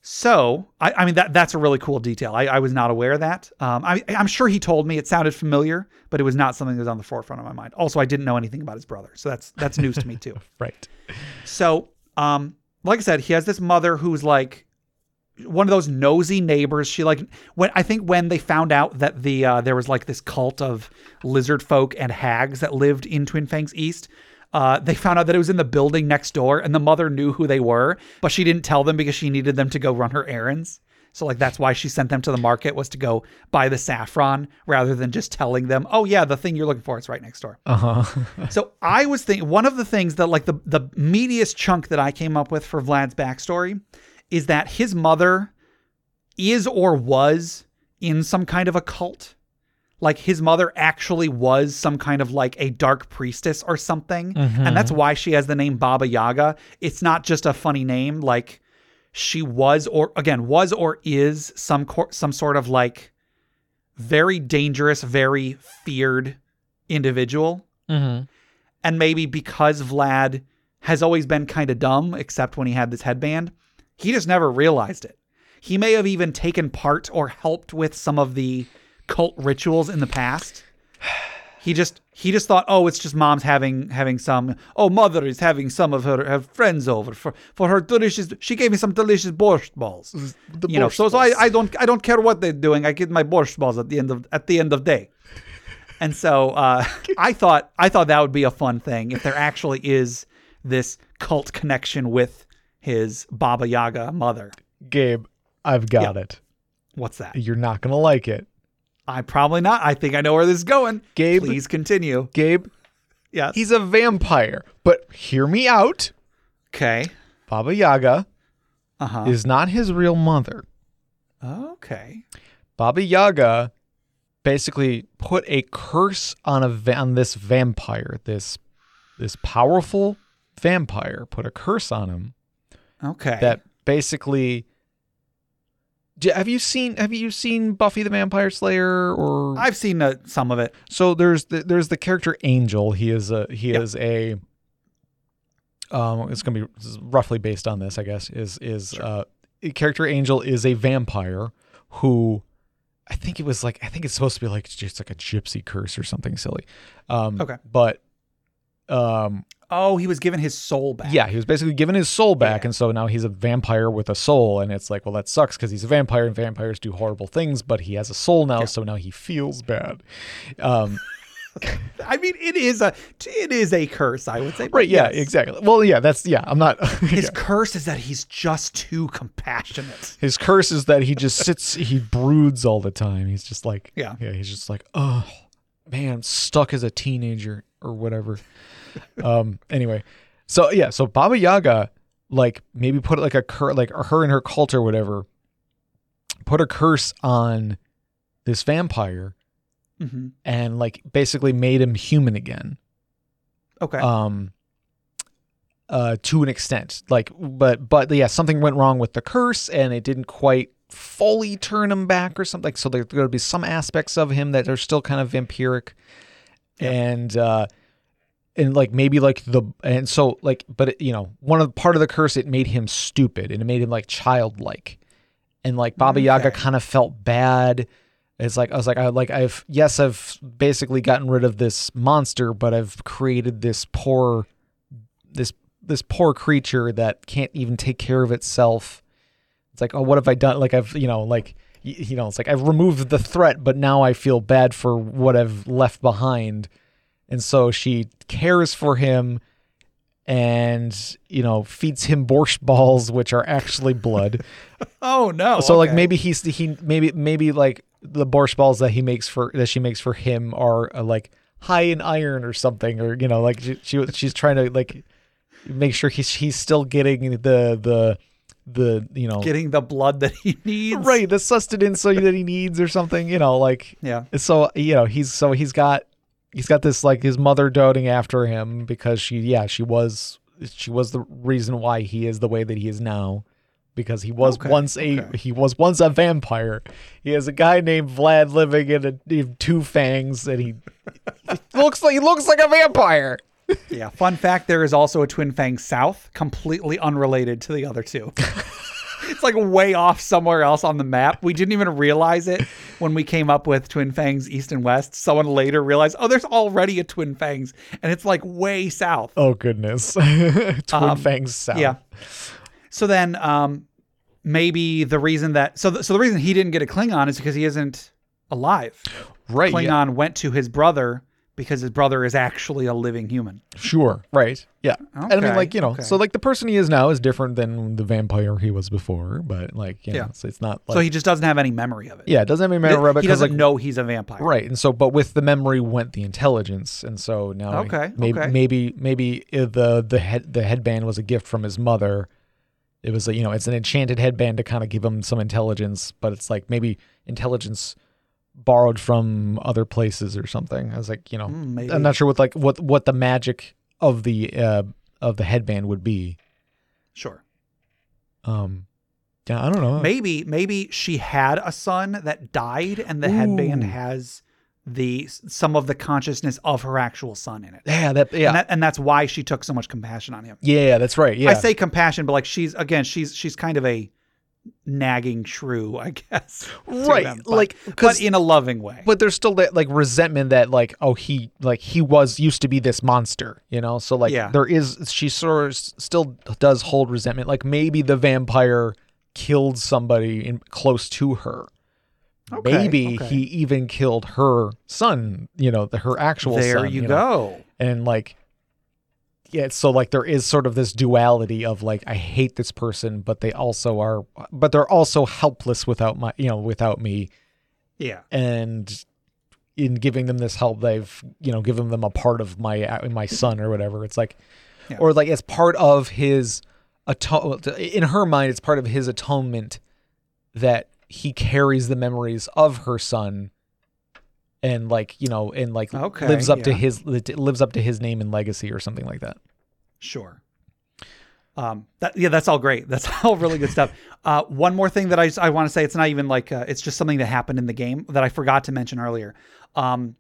[SPEAKER 1] So, I, I mean, that that's a really cool detail. I, I was not aware of that. Um, I, I'm sure he told me it sounded familiar, but it was not something that was on the forefront of my mind. Also, I didn't know anything about his brother, so that's that's news to me too.
[SPEAKER 3] Right.
[SPEAKER 1] So, um, like I said, he has this mother who's like one of those nosy neighbors. She like when I think when they found out that the uh, there was like this cult of lizard folk and hags that lived in Twin Fangs East. Uh, they found out that it was in the building next door, and the mother knew who they were, but she didn't tell them because she needed them to go run her errands. So like that's why she sent them to the market was to go buy the saffron rather than just telling them, "Oh yeah, the thing you're looking for is right next door."
[SPEAKER 3] Uh huh.
[SPEAKER 1] So I was thinking one of the things that like the the meatiest chunk that I came up with for Vlad's backstory is that his mother is or was in some kind of a cult. Like his mother actually was some kind of like a dark priestess or something. And that's why she has the name Baba Yaga. It's not just a funny name like she was or again was or is some cor- some sort of like very dangerous, very feared individual
[SPEAKER 3] mm-hmm.
[SPEAKER 1] and maybe because Vlad has always been kind of dumb, except when he had this headband, he just never realized it. He may have even taken part or helped with some of the cult rituals in the past. He just he just thought, oh, it's just mom's having having some. Oh, mother is having some of her, her friends over for for her delicious. She gave me some delicious borscht balls.
[SPEAKER 3] The
[SPEAKER 1] you know, so so I. I don't I don't care what they're doing. I get my borscht balls at the end of at the end of day. And so uh, I thought I thought that would be a fun thing if there actually is this cult connection with his Baba Yaga mother.
[SPEAKER 3] Gabe, I've got it.
[SPEAKER 1] What's that?
[SPEAKER 3] You're not gonna like it.
[SPEAKER 1] I probably not. I think I know where this is going.
[SPEAKER 3] Gabe?
[SPEAKER 1] please continue.
[SPEAKER 3] Gabe,
[SPEAKER 1] yeah,
[SPEAKER 3] he's a vampire. But hear me out.
[SPEAKER 1] okay.
[SPEAKER 3] Baba Yaga
[SPEAKER 1] Uh huh.
[SPEAKER 3] is not his real mother.
[SPEAKER 1] Okay.
[SPEAKER 3] Baba Yaga basically put a curse on a va- on this vampire, this this powerful vampire, put a curse on him
[SPEAKER 1] Okay.
[SPEAKER 3] that basically. Have you seen Have you seen Buffy the Vampire Slayer or
[SPEAKER 1] I've seen uh, some of it.
[SPEAKER 3] so there's the, there's the character Angel. He is a he
[SPEAKER 1] Yep.
[SPEAKER 3] is a um it's gonna be roughly based on this I guess is is uh character Angel is a vampire who I think it was like I think it's supposed to be like just like a gypsy curse or something silly. Um
[SPEAKER 1] Okay.
[SPEAKER 3] but um
[SPEAKER 1] Oh, he was given his soul back.
[SPEAKER 3] yeah, he was basically given his soul back,
[SPEAKER 1] Yeah.
[SPEAKER 3] and so now he's a vampire with a soul, and it's like, well, that sucks because he's a vampire, and vampires do horrible things, but he has a soul now,
[SPEAKER 1] Yeah.
[SPEAKER 3] so now he feels bad. Um,
[SPEAKER 1] I mean, it is a it is a curse. I would say.
[SPEAKER 3] Right. Yeah.
[SPEAKER 1] yes.
[SPEAKER 3] Exactly. Well, yeah. That's yeah. I'm not.
[SPEAKER 1] His
[SPEAKER 3] yeah.
[SPEAKER 1] curse is that he's just too compassionate.
[SPEAKER 3] His curse is that he just sits. He broods all the time. He's just like.
[SPEAKER 1] Yeah.
[SPEAKER 3] Yeah. He's just like, oh, man, I'm stuck as a teenager or whatever. Um. Anyway, so yeah. So Baba Yaga, like maybe put like a cur like her and her cult or whatever, put a curse on this vampire
[SPEAKER 1] hmm
[SPEAKER 3] and like basically made him human again.
[SPEAKER 1] Okay.
[SPEAKER 3] um uh to an extent like but but yeah something went wrong with the curse and it didn't quite fully turn him back or something so there's going to be some aspects of him that are still kind of vampiric
[SPEAKER 1] Yeah.
[SPEAKER 3] and uh and like maybe like the and so like but it, you know one of the part of the curse it made him stupid and it made him like childlike and like baba mm,
[SPEAKER 1] yaga
[SPEAKER 3] kind of felt bad it's like I was like I like I've yes I've basically gotten rid of this monster, but I've created this poor this this poor creature that can't even take care of itself It's like, oh, what have I done? Like I've, you know, like you know, it's like I've removed the threat, but now I feel bad for what I've left behind. And so she cares for him and, you know, feeds him borscht balls which are actually blood.
[SPEAKER 1] Oh no.
[SPEAKER 3] so like maybe he's he maybe maybe like the borscht balls that he makes for that she makes for him are uh, like high in iron or something or you know like she, she she's trying to like make sure he's he's still getting the the the you know
[SPEAKER 1] getting the blood that he needs.
[SPEAKER 3] right the sustenance so that he needs or something you know like
[SPEAKER 1] Yeah.
[SPEAKER 3] so you know he's so he's got he's got this like his mother doting after him because she yeah she was she was the reason why he is the way that he is now because he was
[SPEAKER 1] Okay,
[SPEAKER 3] once a
[SPEAKER 1] okay.
[SPEAKER 3] he was once a vampire he has a guy named vlad living in, a, in Twin Fangs and he, he looks like he looks like a vampire
[SPEAKER 1] Yeah. Fun fact: there is also a Twin Fang South, completely unrelated to the other two. it's like way off somewhere else on the map. We didn't even realize it when we came up with Twin Fangs East and West. Someone later realized, oh, there's already a Twin Fangs, and it's like way south.
[SPEAKER 3] oh goodness twin
[SPEAKER 1] Um,
[SPEAKER 3] fangs south
[SPEAKER 1] Yeah. So then, um, maybe the reason that so the, so the reason he didn't get a Klingon is because he isn't alive.
[SPEAKER 3] right yeah.
[SPEAKER 1] Klingon went to his brother because his brother is actually a living human.
[SPEAKER 3] Sure. Right. Yeah. and I mean, like you know,
[SPEAKER 1] okay.
[SPEAKER 3] so like the person he is now is different than the vampire he was before, but like you know,
[SPEAKER 1] Yeah.
[SPEAKER 3] it's, it's not like
[SPEAKER 1] so he just doesn't have any memory of it.
[SPEAKER 3] yeah, it doesn't have any memory of it
[SPEAKER 1] he doesn't
[SPEAKER 3] like,
[SPEAKER 1] know he's a vampire.
[SPEAKER 3] right. And so, but with the memory went the intelligence, and so now
[SPEAKER 1] Okay,
[SPEAKER 3] maybe
[SPEAKER 1] okay.
[SPEAKER 3] maybe maybe the the head the headband was a gift from his mother. It was a, you know it's an enchanted headband to kind of give him some intelligence, but it's like maybe intelligence borrowed from other places or something. I was like, you know,
[SPEAKER 1] Mm.
[SPEAKER 3] I'm not sure what like what what the magic of the uh of the headband would be.
[SPEAKER 1] Sure.
[SPEAKER 3] Um yeah, I don't know.
[SPEAKER 1] Maybe maybe she had a son that died, and the headband has the some of the consciousness of her actual son in it.
[SPEAKER 3] Yeah, that yeah.
[SPEAKER 1] And, that, and that's why she took so much compassion on him.
[SPEAKER 3] yeah, that's right. Yeah.
[SPEAKER 1] I say compassion, but like she's again, she's she's kind of a nagging shrew, I guess.
[SPEAKER 3] Right,
[SPEAKER 1] them, but-
[SPEAKER 3] like,
[SPEAKER 1] but in a loving way.
[SPEAKER 3] but there's still that like resentment that like oh he like he was used to be this monster, you know? So like
[SPEAKER 1] Yeah.
[SPEAKER 3] there is she sort of still does hold resentment. Like maybe the vampire killed somebody in close to her.
[SPEAKER 1] Okay,
[SPEAKER 3] maybe
[SPEAKER 1] okay.
[SPEAKER 3] he even killed her son, you know, the, her actual
[SPEAKER 1] there
[SPEAKER 3] son.
[SPEAKER 1] you,
[SPEAKER 3] know?
[SPEAKER 1] go.
[SPEAKER 3] and like yeah so like there is sort of this duality of like i hate this person but they also are but they're also helpless without my you know without me
[SPEAKER 1] Yeah.
[SPEAKER 3] and in giving them this help they've you know given them a part of my uh, my son or whatever it's like
[SPEAKER 1] Yeah.
[SPEAKER 3] or like it's part of his atone in her mind it's part of his atonement that he carries the memories of her son and like you know and like
[SPEAKER 1] Okay,
[SPEAKER 3] lives up to his lives up to his name and legacy or something like that
[SPEAKER 1] Sure. Um, that yeah, that's all great. That's all really good stuff. Uh, one more thing that I, I want to say, it's not even like uh, it's just something that happened in the game that I forgot to mention earlier. Um,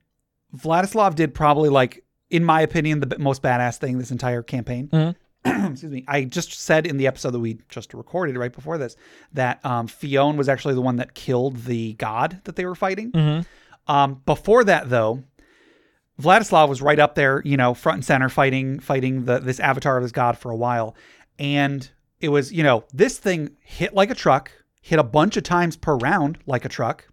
[SPEAKER 1] Vladislav did probably like, in my opinion, the most badass thing this entire campaign. Excuse me. I just said in the episode that we just recorded right before this that um, Fiona was actually the one that killed the god that they were fighting. Um, before that, though, Vladislav was right up there, you know, front and center, fighting fighting the this avatar of this god for a while, and it was, you know, this thing hit like a truck, hit a bunch of times per round like a truck,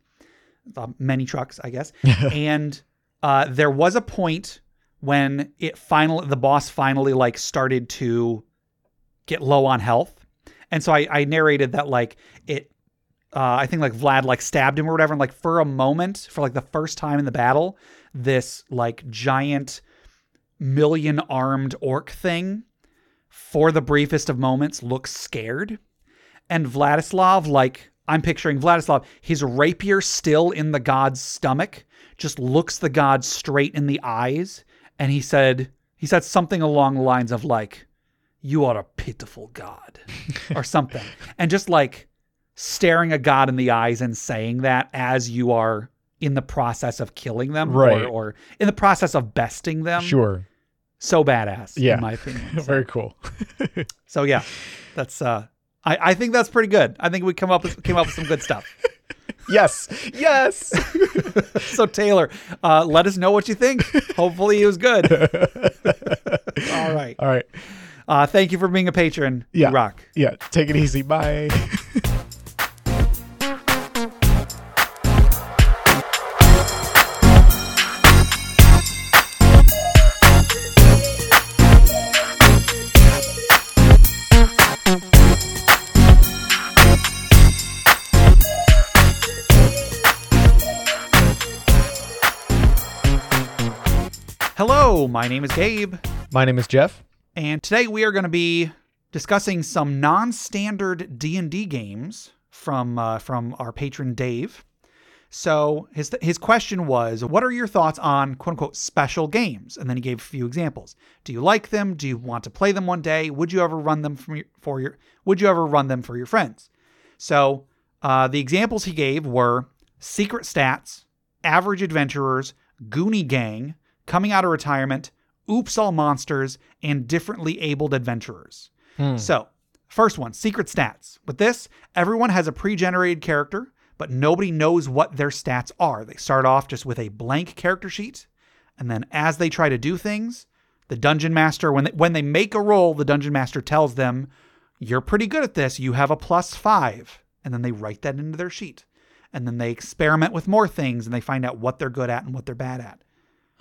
[SPEAKER 1] uh, many trucks, I guess, and uh, there was a point when it finally the boss finally like started to get low on health, and so I, I narrated that like it uh, I think like Vlad like stabbed him or whatever, and like for a moment, for like the first time in the battle, this like giant million armed orc thing, for the briefest of moments, looks scared, and Vladislav like I'm picturing Vladislav, his rapier still in the god's stomach, just looks the god straight in the eyes, and he said he said something along the lines of like, "You are a pitiful god," or something, and just like staring a god in the eyes and saying that as you are in the process of killing them
[SPEAKER 3] Right.
[SPEAKER 1] or, or in the process of besting them.
[SPEAKER 3] Sure.
[SPEAKER 1] So badass
[SPEAKER 3] Yeah.
[SPEAKER 1] in my opinion. So,
[SPEAKER 3] very cool.
[SPEAKER 1] So yeah that's uh I, I think that's pretty good. I think we come up with came up with some good stuff.
[SPEAKER 3] Yes. Yes.
[SPEAKER 1] So taylor uh let us know what you think. Hopefully it was good. All right.
[SPEAKER 3] All right.
[SPEAKER 1] Uh thank you for being a patron. You
[SPEAKER 3] Yeah.
[SPEAKER 1] rock.
[SPEAKER 3] Yeah. Take it easy. Bye
[SPEAKER 1] my name is Gabe,
[SPEAKER 3] My name is Jeff.
[SPEAKER 1] and today we are going to be discussing some non-standard D&D games from uh, from our patron Dave. So his his question was, "What are your thoughts on quote unquote special games?" And then he gave a few examples. Do you like them? Do you want to play them one day? Would you ever run them your, for your Would you ever run them for your friends? So uh, the examples he gave were Secret Stats, Average Adventurers, Goonie Gang, Coming Out of Retirement, Oops All Monsters, and Differently Abled Adventurers. Hmm. So, first one, Secret Stats. With this, everyone has a pre generated character, but nobody knows what their stats are. They start off just with a blank character sheet, and then as they try to do things, the dungeon master, when they, when they make a roll, the dungeon master tells them, You're pretty good at this. You have a plus five. And then they write that into their sheet. And then they experiment with more things and they find out what they're good at and what they're bad at.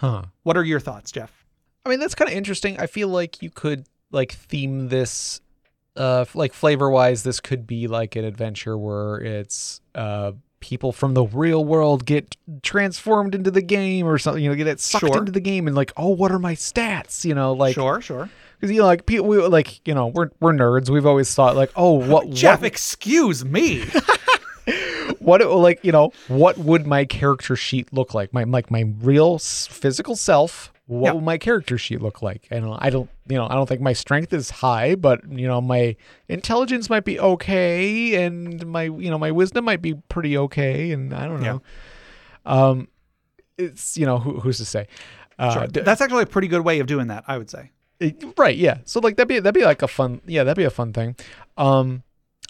[SPEAKER 3] Huh.
[SPEAKER 1] What are your thoughts, Jeff?
[SPEAKER 3] I mean, that's kind of interesting. I feel like you could like theme this, uh, f- like flavor wise, this could be like an adventure where it's uh people from the real world get transformed into the game or something. You know, get it sucked
[SPEAKER 1] Sure.
[SPEAKER 3] into the game and like, oh, what are my stats? You know, like
[SPEAKER 1] sure, sure.
[SPEAKER 3] because you know, like people, we, like you know, we're we're nerds. We've always thought like, oh, what
[SPEAKER 1] Jeff,
[SPEAKER 3] what,
[SPEAKER 1] excuse me.
[SPEAKER 3] what like you know what would my character sheet look like? My like my real physical self what
[SPEAKER 1] Yeah.
[SPEAKER 3] would my character sheet look like? And i don't you know i don't think my strength is high but you know my intelligence might be okay and my you know my wisdom might be pretty okay and i don't know. Um it's you know who, who's to say? Uh
[SPEAKER 1] Sure. That's actually a pretty good way of doing that, I would say.
[SPEAKER 3] it- right yeah. So like that'd be that'd be like a fun yeah that'd be a fun thing. Um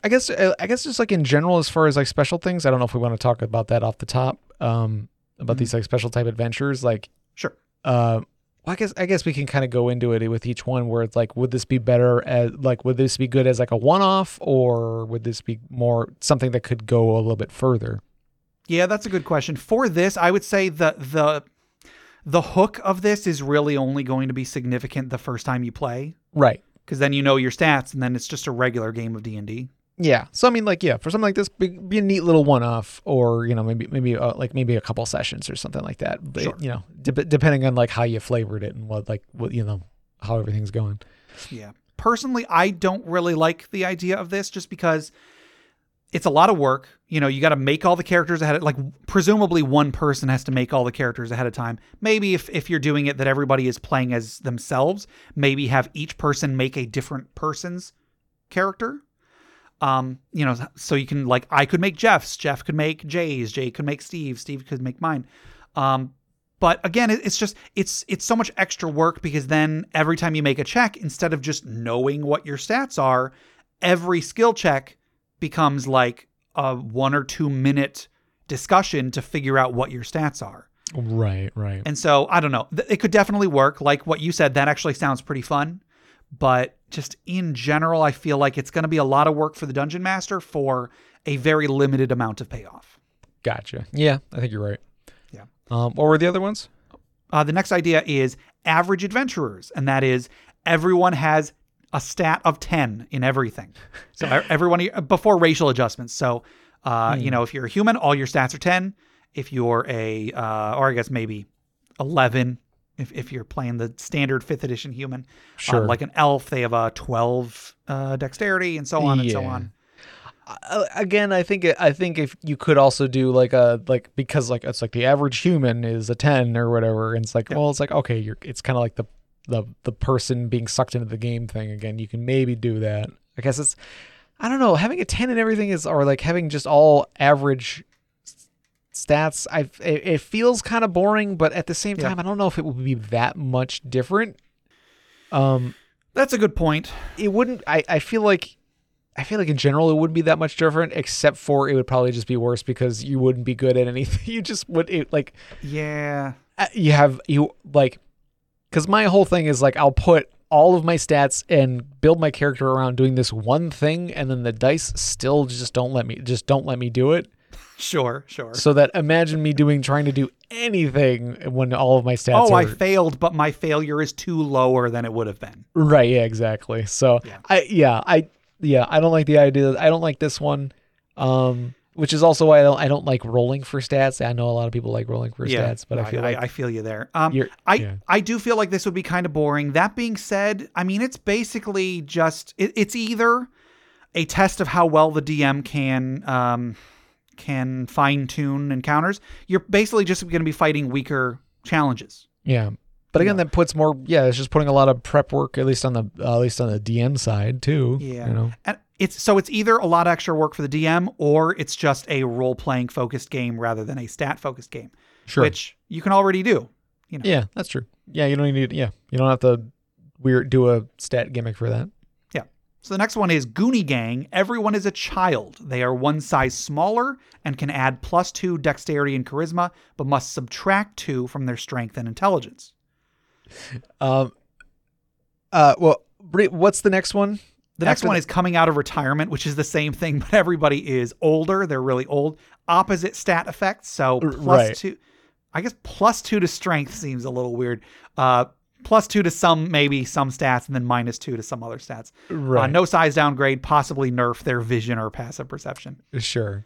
[SPEAKER 3] i guess uh, i guess just like in general as far as like special things i don't know if we want to talk about that off the top um about these like special type adventures like
[SPEAKER 1] Sure.
[SPEAKER 3] uh well, I guess I guess we can kind of go into it with each one where it's like, would this be better as like, would this be good as like a one-off, or would this be more something that could go a little bit further?
[SPEAKER 1] Yeah, that's a good question. For this, I would say the the the hook of this is really only going to be significant the first time you play,
[SPEAKER 3] Right.
[SPEAKER 1] because then you know your stats, and then it's just a regular game of D and D.
[SPEAKER 3] Yeah. So I mean, like, yeah, for something like this, be, be a neat little one-off, or you know, maybe maybe uh, like maybe a couple sessions or something like that. But
[SPEAKER 1] Sure.
[SPEAKER 3] you know, de- depending on like how you flavored it and what like what you know how everything's going.
[SPEAKER 1] Yeah. Personally, I don't really like the idea of this just because it's a lot of work. You know, you got to make all the characters ahead of like presumably one person has to make all the characters ahead of time. Maybe if if you're doing it that everybody is playing as themselves, maybe have each person make a different person's character. Um, you know, so you can like I could make Jeff's, Jeff could make Jay's, Jay could make Steve, Steve could make mine. Um, but again, it's just it's it's so much extra work because then every time you make a check, instead of just knowing what your stats are, every skill check becomes like a one or two minute discussion to figure out what your stats are.
[SPEAKER 3] Right. Right.
[SPEAKER 1] And so I don't know. It could definitely work. Like what you said, that actually sounds pretty fun. But just in general, I feel like it's going to be a lot of work for the dungeon master for a very limited amount of payoff.
[SPEAKER 3] Gotcha. Yeah, I think you're right.
[SPEAKER 1] Yeah.
[SPEAKER 3] Um, what were the other ones?
[SPEAKER 1] Uh, the next idea is average adventurers, and that is everyone has a stat of 10 in everything. So everyone before racial adjustments. So, uh, you know, if you're a human, all your stats are 10. If you're a, uh, or I guess maybe 11, if, if you're playing the standard fifth edition human,
[SPEAKER 3] Sure.
[SPEAKER 1] Um, like an elf, they have a 12 uh, dexterity and so on and so on.
[SPEAKER 3] uh, again, I think I think if you could also do like a like because like it's like the average human is a ten or whatever, and it's like well, it's like okay, you're it's kind of like the the the person being sucked into the game thing again. You can maybe do that. I guess it's I don't know having a ten and everything is or like having just all average stats. I it, it feels kind of boring, but at the same
[SPEAKER 1] Yeah.
[SPEAKER 3] time, I don't know if it would be that much different. Um,
[SPEAKER 1] That's a good point.
[SPEAKER 3] it wouldn't I, I feel like I feel like in general it wouldn't be that much different except for it would probably just be worse because you wouldn't be good at anything you just would it, like
[SPEAKER 1] Yeah.
[SPEAKER 3] uh, you have you like cuz my whole thing is like I'll put all of my stats and build my character around doing this one thing and then the dice still just don't let me just don't let me do it
[SPEAKER 1] Sure, sure.
[SPEAKER 3] so that imagine me doing trying to do anything when all of my stats
[SPEAKER 1] oh,
[SPEAKER 3] are
[SPEAKER 1] I failed, but my failure is too lower than it would have been.
[SPEAKER 3] Right, yeah, exactly. So
[SPEAKER 1] Yeah.
[SPEAKER 3] I yeah, I yeah, I don't like the idea. I don't like this one. Um which is also why I don't, I don't like rolling for stats. I know a lot of people like rolling for
[SPEAKER 1] yeah,
[SPEAKER 3] stats, but I feel
[SPEAKER 1] I,
[SPEAKER 3] like
[SPEAKER 1] I feel you there. Um, I
[SPEAKER 3] yeah.
[SPEAKER 1] I do feel like this would be kind of boring. That being said, I mean it's basically just it, it's either a test of how well the DM can um, can fine tune encounters. You're basically just going to be fighting weaker challenges.
[SPEAKER 3] yeah. But again, that puts more. Yeah, it's just putting a lot of prep work, at least on the uh, at least on the DM side too.
[SPEAKER 1] Yeah.
[SPEAKER 3] you know.
[SPEAKER 1] And it's so it's either a lot of extra work for the DM or it's just a role playing focused game rather than a stat focused game,
[SPEAKER 3] Sure.
[SPEAKER 1] which you can already do. You know.
[SPEAKER 3] yeah, that's true. Yeah, you don't need. Yeah, you don't have to weird do a stat gimmick for that.
[SPEAKER 1] So the next one is Goonie Gang. Everyone is a child. They are one size smaller and can add plus two dexterity and charisma, but must subtract two from their strength and intelligence.
[SPEAKER 3] Um. Uh. Well, what's the next one?
[SPEAKER 1] The next
[SPEAKER 3] After
[SPEAKER 1] one
[SPEAKER 3] the-
[SPEAKER 1] is coming out of retirement, which is the same thing, but everybody is older. They're really old. Opposite stat effects. So plus
[SPEAKER 3] right.
[SPEAKER 1] two. I guess plus two to strength seems a little weird. Uh, plus two to some, maybe some stats, and then minus two to some other stats. Uh,
[SPEAKER 3] Right.
[SPEAKER 1] no size downgrade, possibly nerf their vision or passive perception.
[SPEAKER 3] Sure.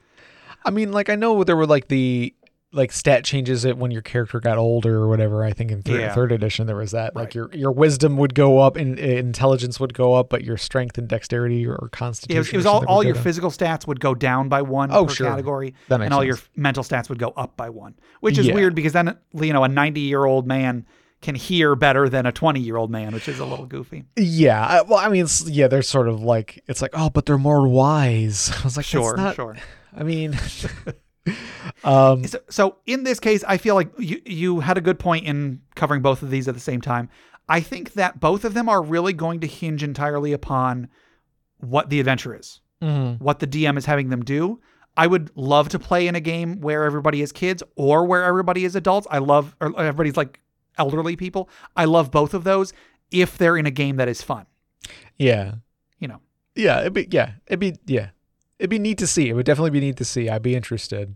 [SPEAKER 3] I mean, like I know there were like the like stat changes it when your character got older or whatever. I think in thir-
[SPEAKER 1] Yeah.
[SPEAKER 3] third edition there was that. Like your your wisdom would go up and uh, intelligence would go up, but your strength and dexterity or constitution.
[SPEAKER 1] Yeah, it was, it was all, all your
[SPEAKER 3] down.
[SPEAKER 1] physical stats would go down by one
[SPEAKER 3] Oh,
[SPEAKER 1] per
[SPEAKER 3] sure.
[SPEAKER 1] category,
[SPEAKER 3] That makes
[SPEAKER 1] and all
[SPEAKER 3] sense.
[SPEAKER 1] your mental stats would go up by one, which is
[SPEAKER 3] Yeah.
[SPEAKER 1] weird because then you know a 90 year old man can hear better than a 20 year old man, which is a little goofy.
[SPEAKER 3] Yeah. I, well, I mean, it's, yeah, they're sort of like it's like oh, but they're more wise. I was like,
[SPEAKER 1] Sure,
[SPEAKER 3] not,
[SPEAKER 1] sure.
[SPEAKER 3] I mean, um,
[SPEAKER 1] So, so in this case, I feel like you you had a good point in covering both of these at the same time. I think that both of them are really going to hinge entirely upon what the adventure is.
[SPEAKER 3] mhm.
[SPEAKER 1] what the DM is having them do. I would love to play in a game where everybody is kids or where everybody is adults. I love or everybody's like elderly people. I love both of those if they're in a game that is fun.
[SPEAKER 3] yeah.
[SPEAKER 1] You know.
[SPEAKER 3] Yeah, it'd be yeah, it'd be yeah, it'd be neat to see. It would definitely be neat to see. I'd be interested.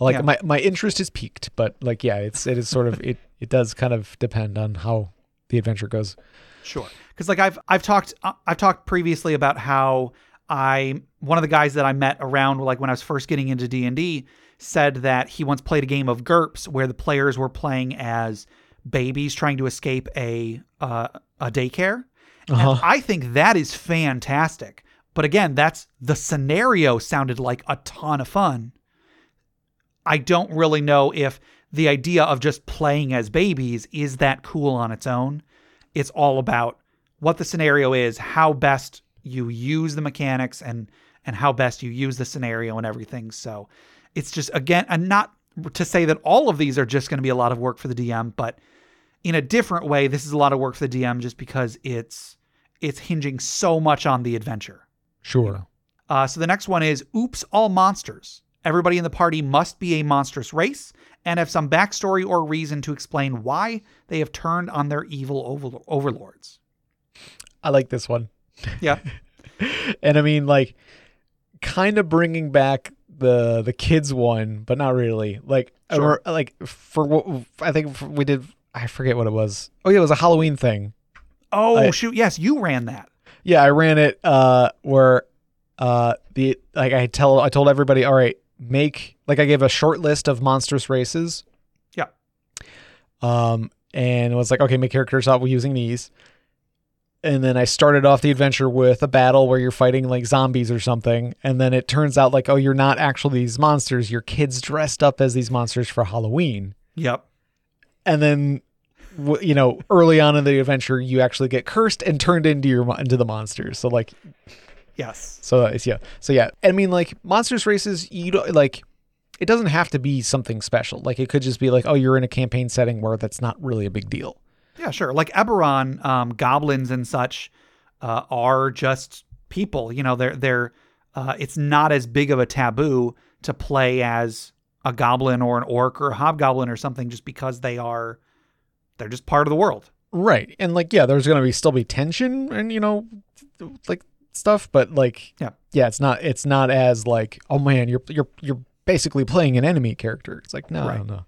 [SPEAKER 3] Like
[SPEAKER 1] Yeah.
[SPEAKER 3] my my interest is piqued, but like yeah, it's it is sort of it it does kind of depend on how the adventure goes.
[SPEAKER 1] Sure. Cuz like I've I've talked uh, I've talked previously about how I one of the guys that I met around like when I was first getting into D&D said that he once played a game of GURPS where the players were playing as babies trying to escape a uh, a daycare.
[SPEAKER 3] Uh-huh.
[SPEAKER 1] And I think that is fantastic. But again, that's the scenario sounded like a ton of fun. I don't really know if the idea of just playing as babies is that cool on its own. It's all about what the scenario is, how best you use the mechanics and and how best you use the scenario and everything. So it's just again and not to say that all of these are just going to be a lot of work for the DM, but in a different way, this is a lot of work for the DM just because it's it's hinging so much on the adventure.
[SPEAKER 3] Sure.
[SPEAKER 1] Uh, so the next one is Oops, All Monsters. Everybody in the party must be a monstrous race and have some backstory or reason to explain why they have turned on their evil over- overlords.
[SPEAKER 3] I like this one.
[SPEAKER 1] Yeah.
[SPEAKER 3] and I mean like kind of bringing back the the kids one, but not really. Like
[SPEAKER 1] Sure.
[SPEAKER 3] remember- like for what I think we did I forget what it was. Oh yeah, it was a Halloween thing.
[SPEAKER 1] Oh,
[SPEAKER 3] I-
[SPEAKER 1] shoot. Yes, you ran that.
[SPEAKER 3] Yeah, I ran it uh where uh the like I tell I told everybody, all right, make like I gave a short list of monstrous races.
[SPEAKER 1] Yeah.
[SPEAKER 3] Um and it was like, okay, make characters out using these. And then I started off the adventure with a battle where you're fighting like zombies or something. And then it turns out like, oh, you're not actually these monsters. You're kids dressed up as these monsters for Halloween.
[SPEAKER 1] Yep.
[SPEAKER 3] And then, you know, early on in the adventure, you actually get cursed and turned into your into the monsters. So like,
[SPEAKER 1] Yes.
[SPEAKER 3] so it's yeah. So yeah. I mean, like monsters races, you don't like. It doesn't have to be something special. Like it could just be like, oh, you're in a campaign setting where that's not really a big deal.
[SPEAKER 1] Yeah, sure. Like Eberron, um, goblins and such uh, are just people. You know, they're they're. Uh, it's not as big of a taboo to play as a goblin or an orc or a hobgoblin or something, just because they are. They're just part of the world.
[SPEAKER 3] Right. And like, yeah, there's gonna be still be tension and you know, like stuff, but like,
[SPEAKER 1] Yeah.
[SPEAKER 3] yeah, it's not it's not as like, oh man, you're you're you're basically playing an enemy character. It's like, no,
[SPEAKER 1] Right.
[SPEAKER 3] no.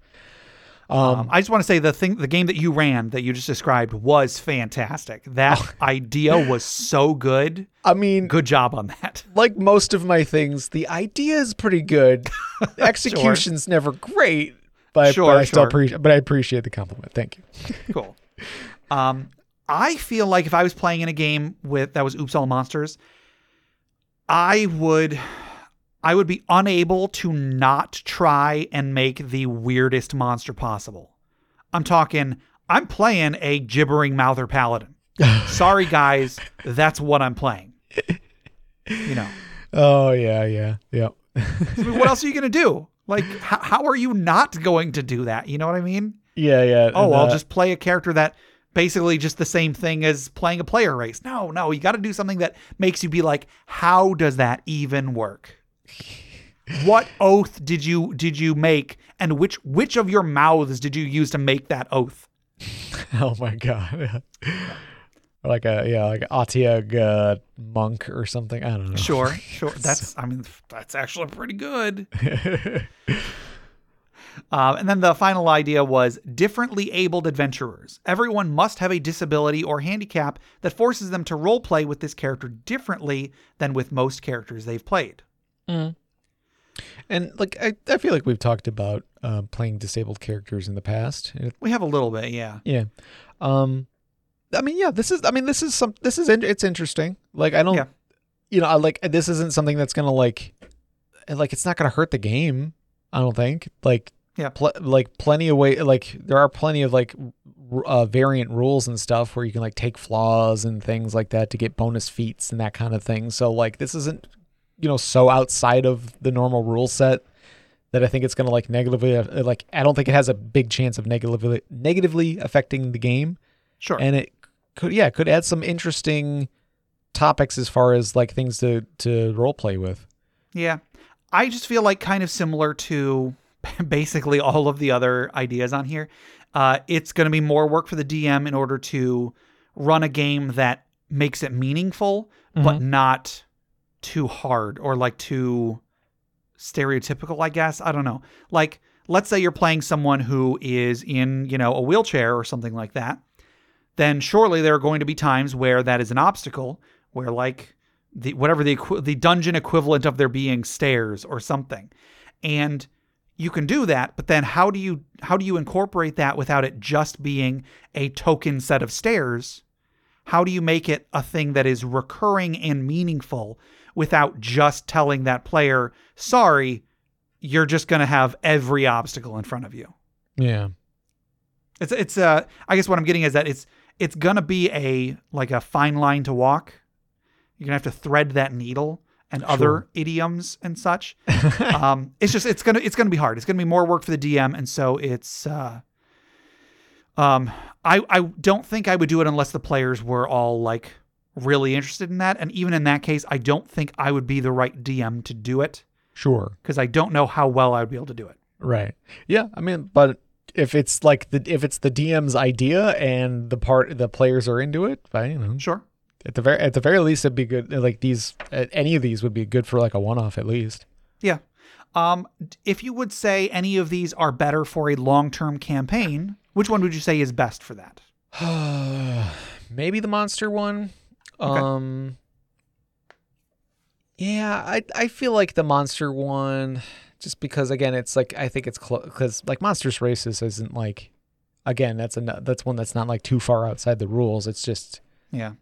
[SPEAKER 1] Um, I just want to say the thing, the game that you ran that you just described was fantastic. That idea was so good.
[SPEAKER 3] I mean,
[SPEAKER 1] Good job on that.
[SPEAKER 3] like most of my things, the idea is pretty good. Execution's never great, but,
[SPEAKER 1] Sure,
[SPEAKER 3] but I still appreciate. But I appreciate the compliment. Thank you.
[SPEAKER 1] Cool. Um, I feel like if I was playing in a game with that was Oops All Monsters, I would I would be unable to not try and make the weirdest monster possible. I'm talking I'm playing a gibbering mouther paladin. Sorry guys, that's what I'm playing. You know.
[SPEAKER 3] Oh yeah, yeah, yeah.
[SPEAKER 1] I mean, what else are you going to do? Like how, how are you not going to do that? You know what I mean?
[SPEAKER 3] Yeah, yeah.
[SPEAKER 1] oh, I'll just play a character that basically just the same thing as playing a player race. No, no, you got to do something that makes you be like, how does that even work? What oath did you did you make, and which which of your mouths did you use to make that oath?
[SPEAKER 3] Oh my god. like a yeah, like an otyugh uh, monk or something. I don't know.
[SPEAKER 1] Sure, sure. That's I mean that's actually pretty good. Um, and then the final idea was differently abled adventurers. Everyone must have a disability or handicap that forces them to roleplay with this character differently than with most characters they've played.
[SPEAKER 3] And like I, I feel like we've talked about uh, playing disabled characters in the past. It-
[SPEAKER 1] We have a little bit, yeah.
[SPEAKER 3] yeah. Um I mean, yeah, this is I mean, this is some this is in, it's interesting. Like I don't
[SPEAKER 1] Yeah.
[SPEAKER 3] you know, I like this isn't something that's going to like like it's not going to hurt the game, I don't think. Like
[SPEAKER 1] Yeah.
[SPEAKER 3] pl- like plenty of way like there are plenty of like uh, variant rules and stuff where you can like take flaws and things like that to get bonus feats and that kind of thing. So like this isn't you know so outside of the normal rule set that I think it's going to like negatively uh, like I don't think it has a big chance of negatively negatively affecting the game
[SPEAKER 1] Sure.
[SPEAKER 3] and it could yeah it could add some interesting topics as far as like things to to role play with.
[SPEAKER 1] Yeah. I just feel like kind of similar to basically all of the other ideas on here. Uh, it's going to be more work for the DM in order to run a game that makes it meaningful, but not too hard or like too stereotypical, I guess. I don't know. Like, let's say you're playing someone who is in, you know, a wheelchair or something like that. Then surely there are going to be times where that is an obstacle, where like the whatever the the dungeon equivalent of there being stairs or something, and you can do that. But then how do you how do you incorporate that without it just being a token set of stairs? How do you make it a thing that is recurring and meaningful without just telling that player, sorry, you're just going to have every obstacle in front of you?
[SPEAKER 3] Yeah.
[SPEAKER 1] It's it's uh I guess what I'm getting is that it's it's gonna be a like a fine line to walk. You're gonna have to thread that needle and other idioms and such. um, it's just it's gonna it's gonna be hard. It's gonna be more work for the DM, and so it's uh, um I I don't think I would do it unless the players were all like really interested in that, and even in that case, I don't think I would be the right DM to do it
[SPEAKER 3] Sure.
[SPEAKER 1] because I don't know how well I would be able to do it.
[SPEAKER 3] Right. Yeah. I mean, but if it's like the if it's the DM's idea and the part the players are into it, I you know
[SPEAKER 1] Sure.
[SPEAKER 3] at the very at the very least it'd be good. Like these, any of these would be good for like a one off at least.
[SPEAKER 1] Yeah. Um, if you would say any of these are better for a long-term campaign, which one would you say is best for that?
[SPEAKER 3] Maybe the monster one.
[SPEAKER 1] Okay.
[SPEAKER 3] Um. Yeah, I I feel like the monster one, just because again, it's like I think it's close because like monsters races isn't like, again, that's a that's one that's not like too far outside the rules. It's just
[SPEAKER 1] Yeah.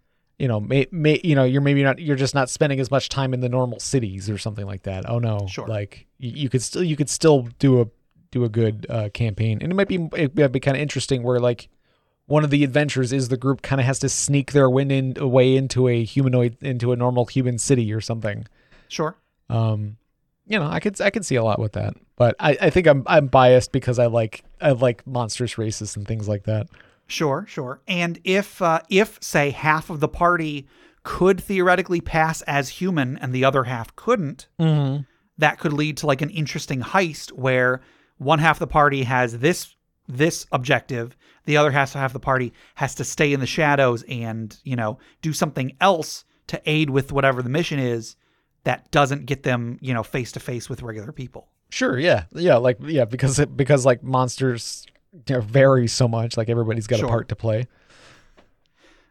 [SPEAKER 3] you know, may, may you know, you're maybe not, you're just not spending as much time in the normal cities or something like that. Oh no,
[SPEAKER 1] Sure.
[SPEAKER 3] Like you, you could still, you could still do a do a good uh, campaign, and it might be it might be kind of interesting where like one of the adventures is the group kind of has to sneak their way in way into a humanoid into a normal human city or something.
[SPEAKER 1] Sure.
[SPEAKER 3] Um, you know, I could I could see a lot with that, but I, I think I'm I'm biased because I like I like monstrous races and things like that.
[SPEAKER 1] Sure, sure. And if uh, if say half of the party could theoretically pass as human and the other half couldn't,
[SPEAKER 3] Mm-hmm.
[SPEAKER 1] that could lead to like an interesting heist where one half of the party has this this objective, the other half half of the party has to stay in the shadows and, you know, do something else to aid with whatever the mission is that doesn't get them, you know, face to face with regular people.
[SPEAKER 3] Sure, yeah, yeah, like yeah, because it, because like monsters vary so much. Like everybody's got
[SPEAKER 1] Sure.
[SPEAKER 3] a part to play.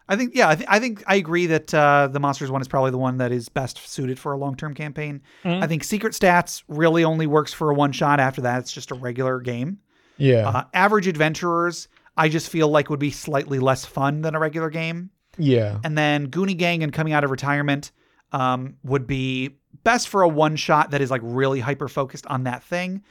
[SPEAKER 1] I think yeah, I, th- I think I agree that uh, the monsters one is probably the one that is best suited for a long term campaign. I think secret stats really only works for a one shot. After that, it's just a regular game.
[SPEAKER 3] Yeah,
[SPEAKER 1] Uh, average adventurers, I just feel like would be slightly less fun than a regular game.
[SPEAKER 3] yeah,
[SPEAKER 1] And then Goonie Gang and Coming Out of Retirement um, would be best for a one shot that is like really hyper focused on that thing.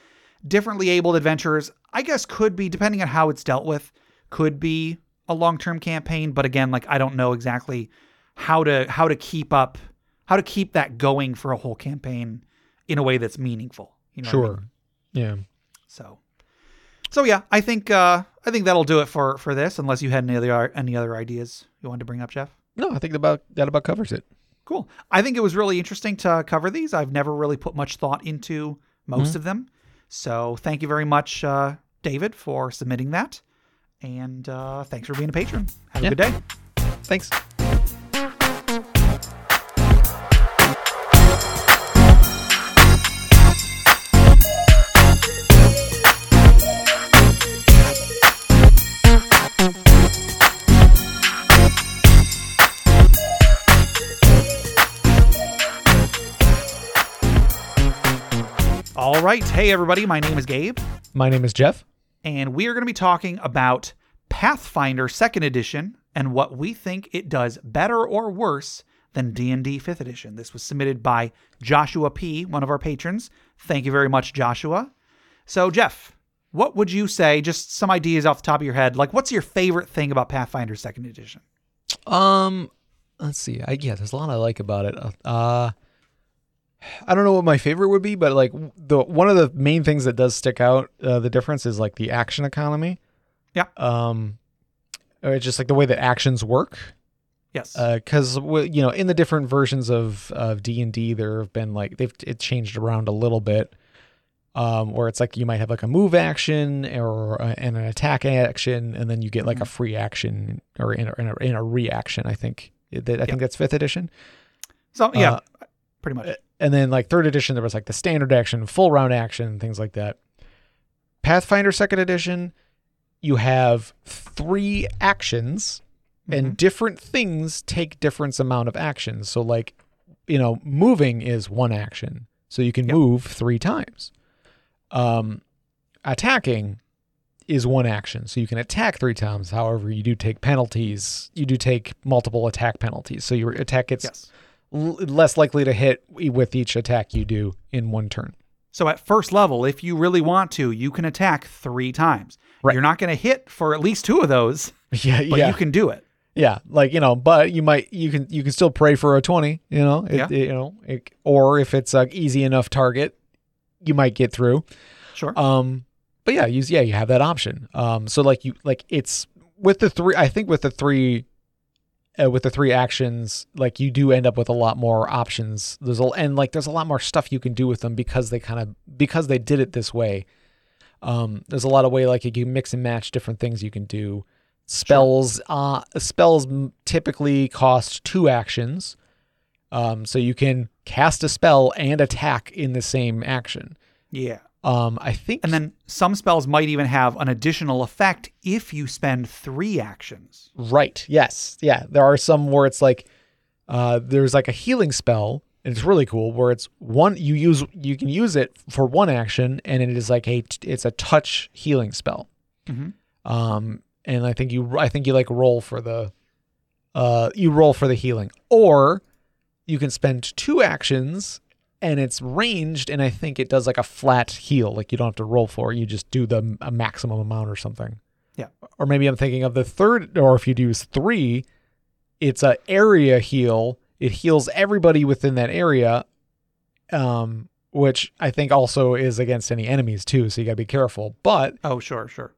[SPEAKER 1] Differently abled adventurers, I guess, could be, depending on how it's dealt with, could be a long term campaign. But again, like I don't know exactly how to how to keep up how to keep that going for a whole campaign in a way that's meaningful. You know what I
[SPEAKER 3] sure.
[SPEAKER 1] mean?
[SPEAKER 3] Yeah.
[SPEAKER 1] So, so yeah, I think uh, I think that'll do it for for this. Unless you had any other any other ideas you wanted to bring up, Jeff.
[SPEAKER 3] No, I think about that about covers it.
[SPEAKER 1] Cool. I think it was really interesting to cover these. I've never really put much thought into most of them. So thank you very much, uh, David, for submitting that. And uh, thanks for being a patron. Have
[SPEAKER 3] Yeah.
[SPEAKER 1] a good day.
[SPEAKER 3] Thanks.
[SPEAKER 1] All right. Hey, everybody. My name is Gabe.
[SPEAKER 3] My name is Jeff.
[SPEAKER 1] and we are going to be talking about Pathfinder 2nd Edition and what we think it does better or worse than D&D 5th Edition. This was submitted by Joshua P, one of our patrons. Thank you very much, Joshua. So, Jeff, what would you say just some ideas off the top of your head? Like what's your favorite thing about Pathfinder 2nd Edition?
[SPEAKER 3] Um, let's see. I yeah, there's a lot I like about it. Uh, I don't know what my favorite would be, but like the one of the main things that does stick out, uh, the difference is like the action economy.
[SPEAKER 1] Yeah.
[SPEAKER 3] Um, or it's just like the way that actions work.
[SPEAKER 1] Yes.
[SPEAKER 3] because you know in the different versions of of D and D, there have been like they've it changed around a little bit. Um, where it's like you might have like a move action or uh, and an attack action, and then you get like a free action or in a, in a, in a reaction. I think I think that's fifth edition.
[SPEAKER 1] so, yeah,
[SPEAKER 3] uh,
[SPEAKER 1] pretty much.
[SPEAKER 3] And then like third edition, there was like the standard action, full round action, things like that. Pathfinder second edition, you have three actions and different things take different amount of actions. So like, you know, moving is one action. So you can
[SPEAKER 1] Yep.
[SPEAKER 3] move three times. Um attacking is one action. So you can attack three times. However, you do take penalties. You do take multiple attack penalties. So your attack gets
[SPEAKER 1] yes.
[SPEAKER 3] L- less likely to hit with each attack you do in one turn.
[SPEAKER 1] So at first level, if you really want to, you can attack three times.
[SPEAKER 3] Right.
[SPEAKER 1] You're not going to hit for at least two of those,
[SPEAKER 3] Yeah,
[SPEAKER 1] but
[SPEAKER 3] yeah,
[SPEAKER 1] you can do it.
[SPEAKER 3] yeah. Like you know, but you might you can you can still pray for a twenty. You know, it,
[SPEAKER 1] Yeah.
[SPEAKER 3] it- you know, it, or if it's a easy enough target, you might get through.
[SPEAKER 1] Sure.
[SPEAKER 3] Um, but yeah, use yeah, you have that option. Um, so like you like it's with the three. I think with the three. Uh, with the three actions, like you do end up with a lot more options. There's a and like there's a lot more stuff you can do with them because they kind of because they did it this way. Um, there's a lot of way like you can mix and match different things you can do. Spells, uh, spells typically cost two actions, um, so you can cast a spell and attack in the same action.
[SPEAKER 1] yeah.
[SPEAKER 3] Um, I think,
[SPEAKER 1] And then some spells might even have an additional effect if you spend three actions.
[SPEAKER 3] right, yes, yeah, there are some where it's like, uh, there's like a healing spell, and it's really cool where it's one you use you can use it for one action, and it is like a it's a touch healing spell.
[SPEAKER 1] Mhm.
[SPEAKER 3] Um, and I think you I think you like roll for the, uh, you roll for the healing, or you can spend two actions and it's ranged, and I think it does like a flat heal, like you don't have to roll for it, you just do the a maximum amount or something.
[SPEAKER 1] Yeah.
[SPEAKER 3] Or maybe I'm thinking of the third, or if you use three, it's a area heal. It heals everybody within that area, um, which I think also is against any enemies too. So you got to be careful. But
[SPEAKER 1] Oh, sure, sure.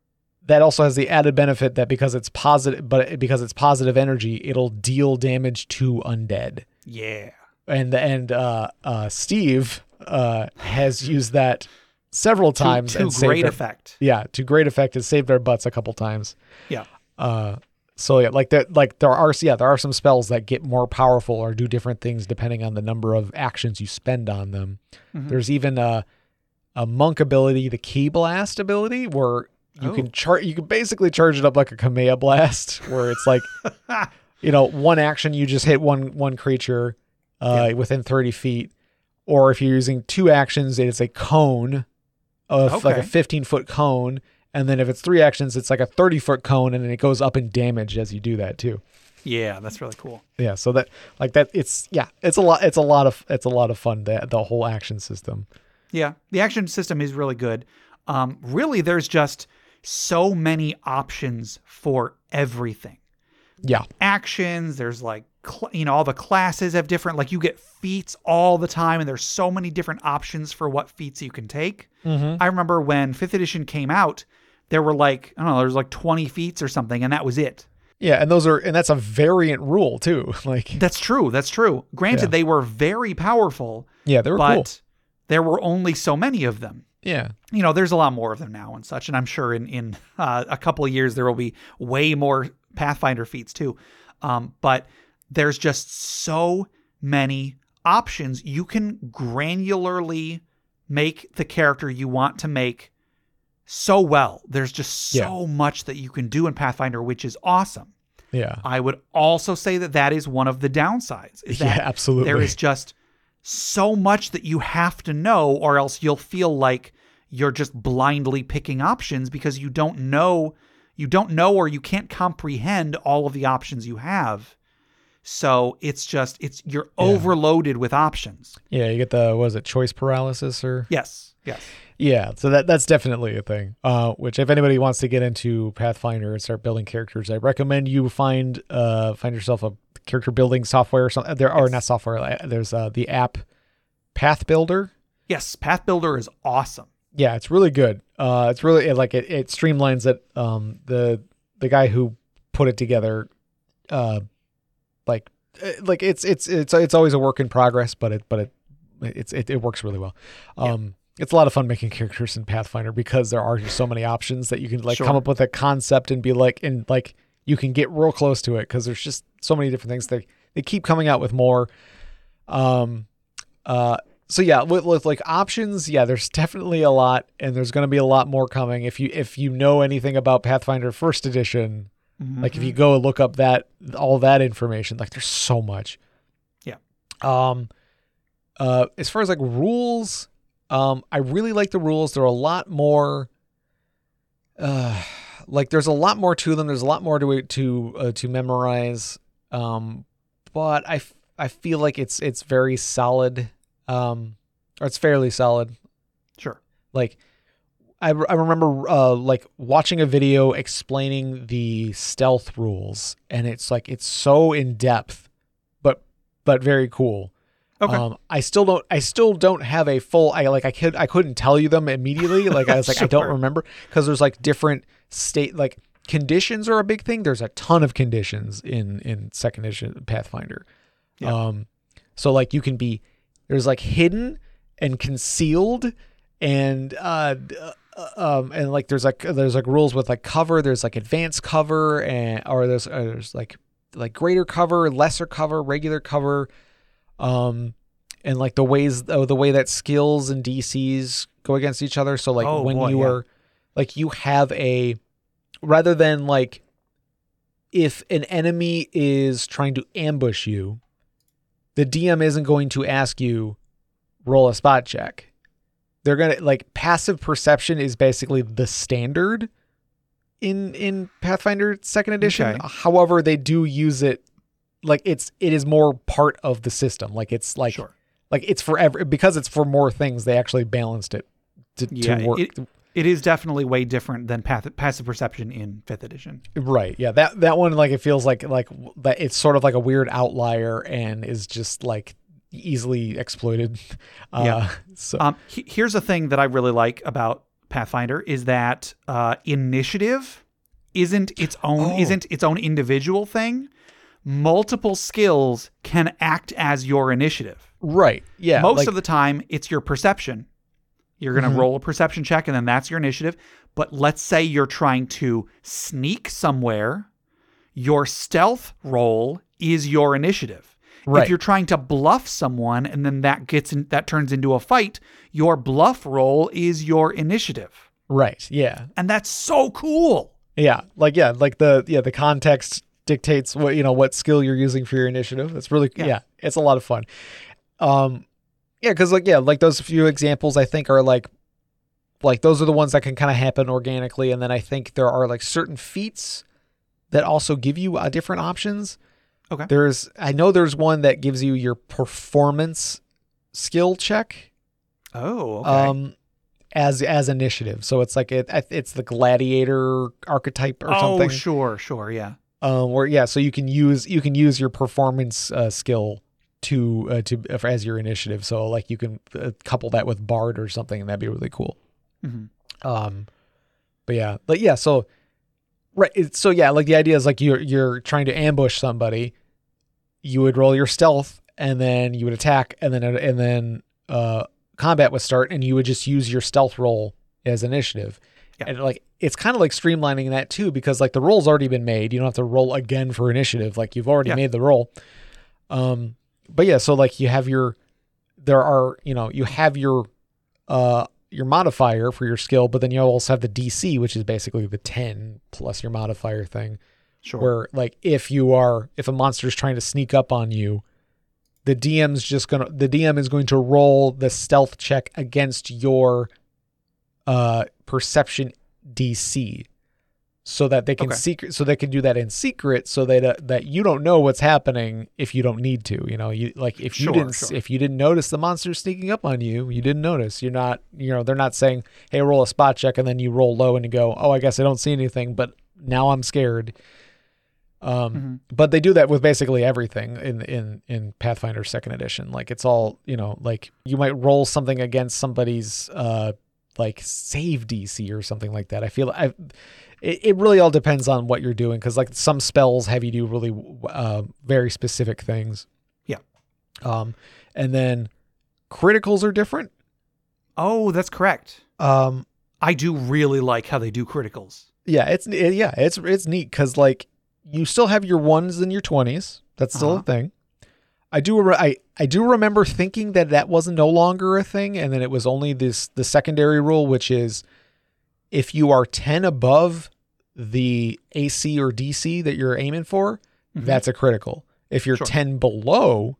[SPEAKER 3] that also has the added benefit that because it's positive, but because it's positive energy, it'll deal damage to undead.
[SPEAKER 1] Yeah.
[SPEAKER 3] And and uh, uh, Steve uh, has used that several times
[SPEAKER 1] to
[SPEAKER 3] and saved
[SPEAKER 1] great
[SPEAKER 3] our-
[SPEAKER 1] effect.
[SPEAKER 3] yeah, to great effect. Has saved our butts a couple times.
[SPEAKER 1] Yeah.
[SPEAKER 3] Uh, so yeah, like that, like there are yeah, there are some spells that get more powerful or do different things depending on the number of actions you spend on them.
[SPEAKER 1] Mhm.
[SPEAKER 3] There's even a a monk ability, the ki blast ability, where you
[SPEAKER 1] Oh.
[SPEAKER 3] can chart you can basically charge it up like a Kamehameha blast where it's like you know one action you just hit one one creature uh, within 30 feet or if you're using two actions it's a cone of like a 15 foot cone and then if it's three actions it's like a 30 foot cone and then it goes up in damage as you do that too
[SPEAKER 1] Yeah, that's really cool.
[SPEAKER 3] yeah so that like that it's yeah it's a lot it's a lot of it's a lot of fun that the whole action system
[SPEAKER 1] Yeah, the action system is really good. Um, really, there's just so many options for everything.
[SPEAKER 3] Yeah
[SPEAKER 1] Actions, there's like, cl- you know, all the classes have different, like, you get feats all the time, and there's so many different options for what feats you can take. I remember when 5th edition came out, there were like, I don't know, there's like 20 feats or something, and that was it.
[SPEAKER 3] yeah and those are and that's a variant rule too like
[SPEAKER 1] That's true. That's true. Granted,
[SPEAKER 3] Yeah.
[SPEAKER 1] they were very powerful,
[SPEAKER 3] yeah they were
[SPEAKER 1] but
[SPEAKER 3] cool
[SPEAKER 1] there were only so many of them.
[SPEAKER 3] yeah
[SPEAKER 1] you know, there's a lot more of them now and such, and I'm sure in in uh, a couple of years there will be way more Pathfinder feats too. Um, but there's just so many options. You can granularly make the character you want to make so well. There's just so much that you can do in Pathfinder, which is awesome.
[SPEAKER 3] yeah
[SPEAKER 1] I would also say that that is one of the downsides. Is that
[SPEAKER 3] yeah absolutely
[SPEAKER 1] there is just so much that you have to know, or else you'll feel like you're just blindly picking options because you don't know, you don't know, or you can't comprehend all of the options you have. So it's just it's you're overloaded with options.
[SPEAKER 3] Yeah, you get the was it choice paralysis or
[SPEAKER 1] Yes, yes,
[SPEAKER 3] yeah. So that that's definitely a thing. Uh, which if anybody wants to get into Pathfinder and start building characters, I recommend you find uh find yourself a character building software or something. There are
[SPEAKER 1] Yes.
[SPEAKER 3] not software. uh, There's uh the app Pathbuilder.
[SPEAKER 1] yes. Pathbuilder is awesome.
[SPEAKER 3] Yeah, it's really good. Uh, it's really it, like it, it streamlines it. Um, the the guy who put it together, uh, like uh, like it's it's it's it's always a work in progress, but it but it it's it, it works really well. Um, it's a lot of fun making characters in Pathfinder because there are just so many options that you can like
[SPEAKER 1] Sure.
[SPEAKER 3] come up with a concept and be like and like you can get real close to it because there's just so many different things. They they keep coming out with more. Um, uh, so yeah, with, with like options, yeah, there's definitely a lot, and there's going to be a lot more coming. If you if you know anything about Pathfinder First Edition, like if you go look up that all that information, like there's so much.
[SPEAKER 1] Yeah.
[SPEAKER 3] Um, uh, as far as like rules, um, I really like the rules. They're a lot more. Uh, like there's a lot more to them. There's a lot more to to uh, to memorize. Um, but I, f- I feel like it's it's very solid. Um, or it's fairly solid.
[SPEAKER 1] Sure.
[SPEAKER 3] Like I, I remember uh, like watching a video explaining the stealth rules, and it's like it's so in depth, but but very cool.
[SPEAKER 1] Okay.
[SPEAKER 3] Um, I still don't. I still don't have a full. I like. I could. I couldn't tell you them immediately. Like I was like, I don't remember because there's like different state. Like conditions are a big thing. There's a ton of conditions in in second edition Pathfinder.
[SPEAKER 1] Yeah.
[SPEAKER 3] Um, so like you can be there's like hidden and concealed and uh uh, um and like there's like there's like rules with like cover there's like advanced cover and or there's uh, there's like like greater cover lesser cover regular cover um and like the ways oh, the way that skills and DCs go against each other so like
[SPEAKER 1] Oh,
[SPEAKER 3] when
[SPEAKER 1] boy,
[SPEAKER 3] you
[SPEAKER 1] yeah.
[SPEAKER 3] are like you have a rather than like if an enemy is trying to ambush you the DM isn't going to ask you roll a spot check. They're going to like passive perception is basically the standard in in Pathfinder second edition.
[SPEAKER 1] Okay.
[SPEAKER 3] However, they do use it like it's it is more part of the system. Like it's like
[SPEAKER 1] sure.
[SPEAKER 3] like it's for every because it's for more things. They actually balanced it to,
[SPEAKER 1] Yeah,
[SPEAKER 3] to work.
[SPEAKER 1] it- It is definitely way different than path- passive perception in fifth edition.
[SPEAKER 3] Right. Yeah. That that one like it feels like like that it's sort of like a weird outlier and is just like easily exploited. Uh,
[SPEAKER 1] Yeah.
[SPEAKER 3] So
[SPEAKER 1] Um, he- here's a thing that I really like about Pathfinder is that uh, initiative isn't its own
[SPEAKER 3] Oh.
[SPEAKER 1] isn't its own individual thing. Multiple skills can act as your initiative.
[SPEAKER 3] right. Yeah.
[SPEAKER 1] Most
[SPEAKER 3] like,
[SPEAKER 1] of the time, it's your perception. You're going to
[SPEAKER 3] Mhm.
[SPEAKER 1] roll a perception check, and then that's your initiative. But let's say you're trying to sneak somewhere. Your stealth roll is your initiative.
[SPEAKER 3] Right.
[SPEAKER 1] If you're trying to bluff someone, and then that gets in, that turns into a fight, your bluff roll is your initiative.
[SPEAKER 3] Right. Yeah.
[SPEAKER 1] And that's so cool.
[SPEAKER 3] Yeah. Like yeah, like the yeah, the context dictates what you know what skill you're using for your initiative. That's really yeah,
[SPEAKER 1] Yeah.
[SPEAKER 3] it's a lot of fun. Um yeah, cuz like yeah, like those few examples I think are like like those are the ones that can kind of happen organically and then I think there are like certain feats that also give you uh, different options.
[SPEAKER 1] Okay.
[SPEAKER 3] There's I know there's one that gives you your performance skill check
[SPEAKER 1] Oh, okay.
[SPEAKER 3] um as as initiative. So it's like it it's the gladiator archetype or
[SPEAKER 1] oh,
[SPEAKER 3] something.
[SPEAKER 1] Oh, sure, sure, yeah.
[SPEAKER 3] Um where yeah, so you can use you can use your performance uh, skill to uh, to as your initiative. So like you can uh, couple that with bard or something and that'd be really cool.
[SPEAKER 1] hmm
[SPEAKER 3] Um but yeah, but yeah, so right it- so yeah, like the idea is like you're you're trying to ambush somebody, you would roll your stealth and then you would attack and then and then uh combat would start and you would just use your stealth roll as initiative.
[SPEAKER 1] Yeah.
[SPEAKER 3] And like it's kind of like streamlining that too because like the roll's already been made. You don't have to roll again for initiative. Like you've already
[SPEAKER 1] Yeah.
[SPEAKER 3] made the roll. Um but yeah, so like you have your there are, you know, you have your uh your modifier for your skill, but then you also have the DC, which is basically the 10 plus your modifier thing
[SPEAKER 1] Sure.
[SPEAKER 3] where like if you are if a monster is trying to sneak up on you the DM's just going to the DM is going to roll the stealth check against your uh perception DC so that they can
[SPEAKER 1] Okay.
[SPEAKER 3] secret so they can do that in secret so that uh, that you don't know what's happening if you don't need to you know you like if you didn't
[SPEAKER 1] sure.
[SPEAKER 3] if you didn't notice the monster sneaking up on you you didn't notice you're not you know they're not saying hey roll a spot check and then you roll low and you go oh I guess I don't see anything but now I'm scared um
[SPEAKER 1] Mhm.
[SPEAKER 3] but they do that with basically everything in in in Pathfinder second edition like it's all you know like you might roll something against somebody's uh like save DC or something like that I feel I it, it really all depends on what you're doing because like some spells have you do really uh very specific things
[SPEAKER 1] Yeah.
[SPEAKER 3] um and then criticals are different
[SPEAKER 1] Oh, that's correct.
[SPEAKER 3] um
[SPEAKER 1] I do really like how they do criticals.
[SPEAKER 3] yeah it's it, yeah it's it's neat because like you still have your ones and your 20s that's still
[SPEAKER 1] Uh-huh.
[SPEAKER 3] a thing i do re- I, I do remember thinking that that was no longer a thing and then it was only this the secondary rule which is if you are 10 above the ac or dc that you're aiming for
[SPEAKER 1] Mhm.
[SPEAKER 3] that's a critical if you're
[SPEAKER 1] Sure.
[SPEAKER 3] 10 below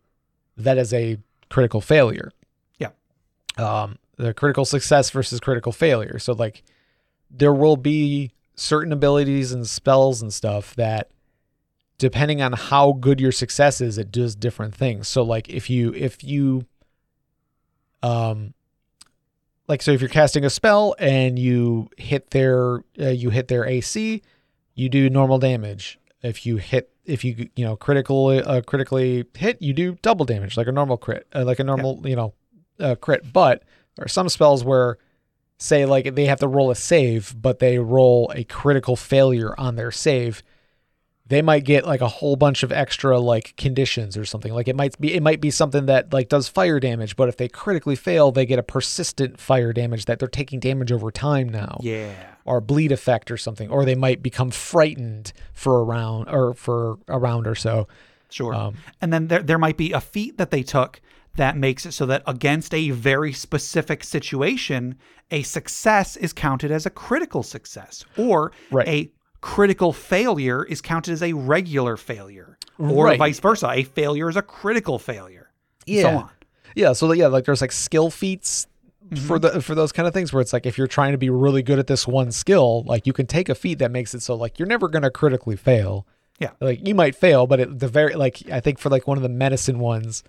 [SPEAKER 3] that is a critical failure
[SPEAKER 1] Yeah.
[SPEAKER 3] um the critical success versus critical failure so like there will be certain abilities and spells and stuff that depending on how good your success is it does different things so like if you if you um like so if you're casting a spell and you hit their uh, you hit their AC you do normal damage. If you hit if you you know critical uh, critically hit you do double damage like a normal crit uh, like a normal you know uh, crit. But there are some spells where say like they have to roll a save but they roll a critical failure on their save they might get like a whole bunch of extra like conditions or something like it might be it might be something that like does fire damage but if they critically fail they get a persistent fire damage that they're taking damage over time now
[SPEAKER 1] Yeah.
[SPEAKER 3] or bleed effect or something or they might become frightened for a round or for a round or so
[SPEAKER 1] Sure.
[SPEAKER 3] um
[SPEAKER 1] and then there there might be a feat that they took that makes it so that against a very specific situation, a success is counted as a critical success, or
[SPEAKER 3] Right.
[SPEAKER 1] a critical failure is counted as a regular failure, or
[SPEAKER 3] Right.
[SPEAKER 1] vice versa. A failure is a critical failure.
[SPEAKER 3] Yeah.
[SPEAKER 1] So on.
[SPEAKER 3] Yeah, so yeah, like there's like skill feats mm-hmm. for the for those kind of things where it's like if you're trying to be really good at this one skill, like you can take a feat that makes it so like you're never gonna critically fail.
[SPEAKER 1] Yeah.
[SPEAKER 3] Like you might fail, but at the very like I think for like one of the medicine ones,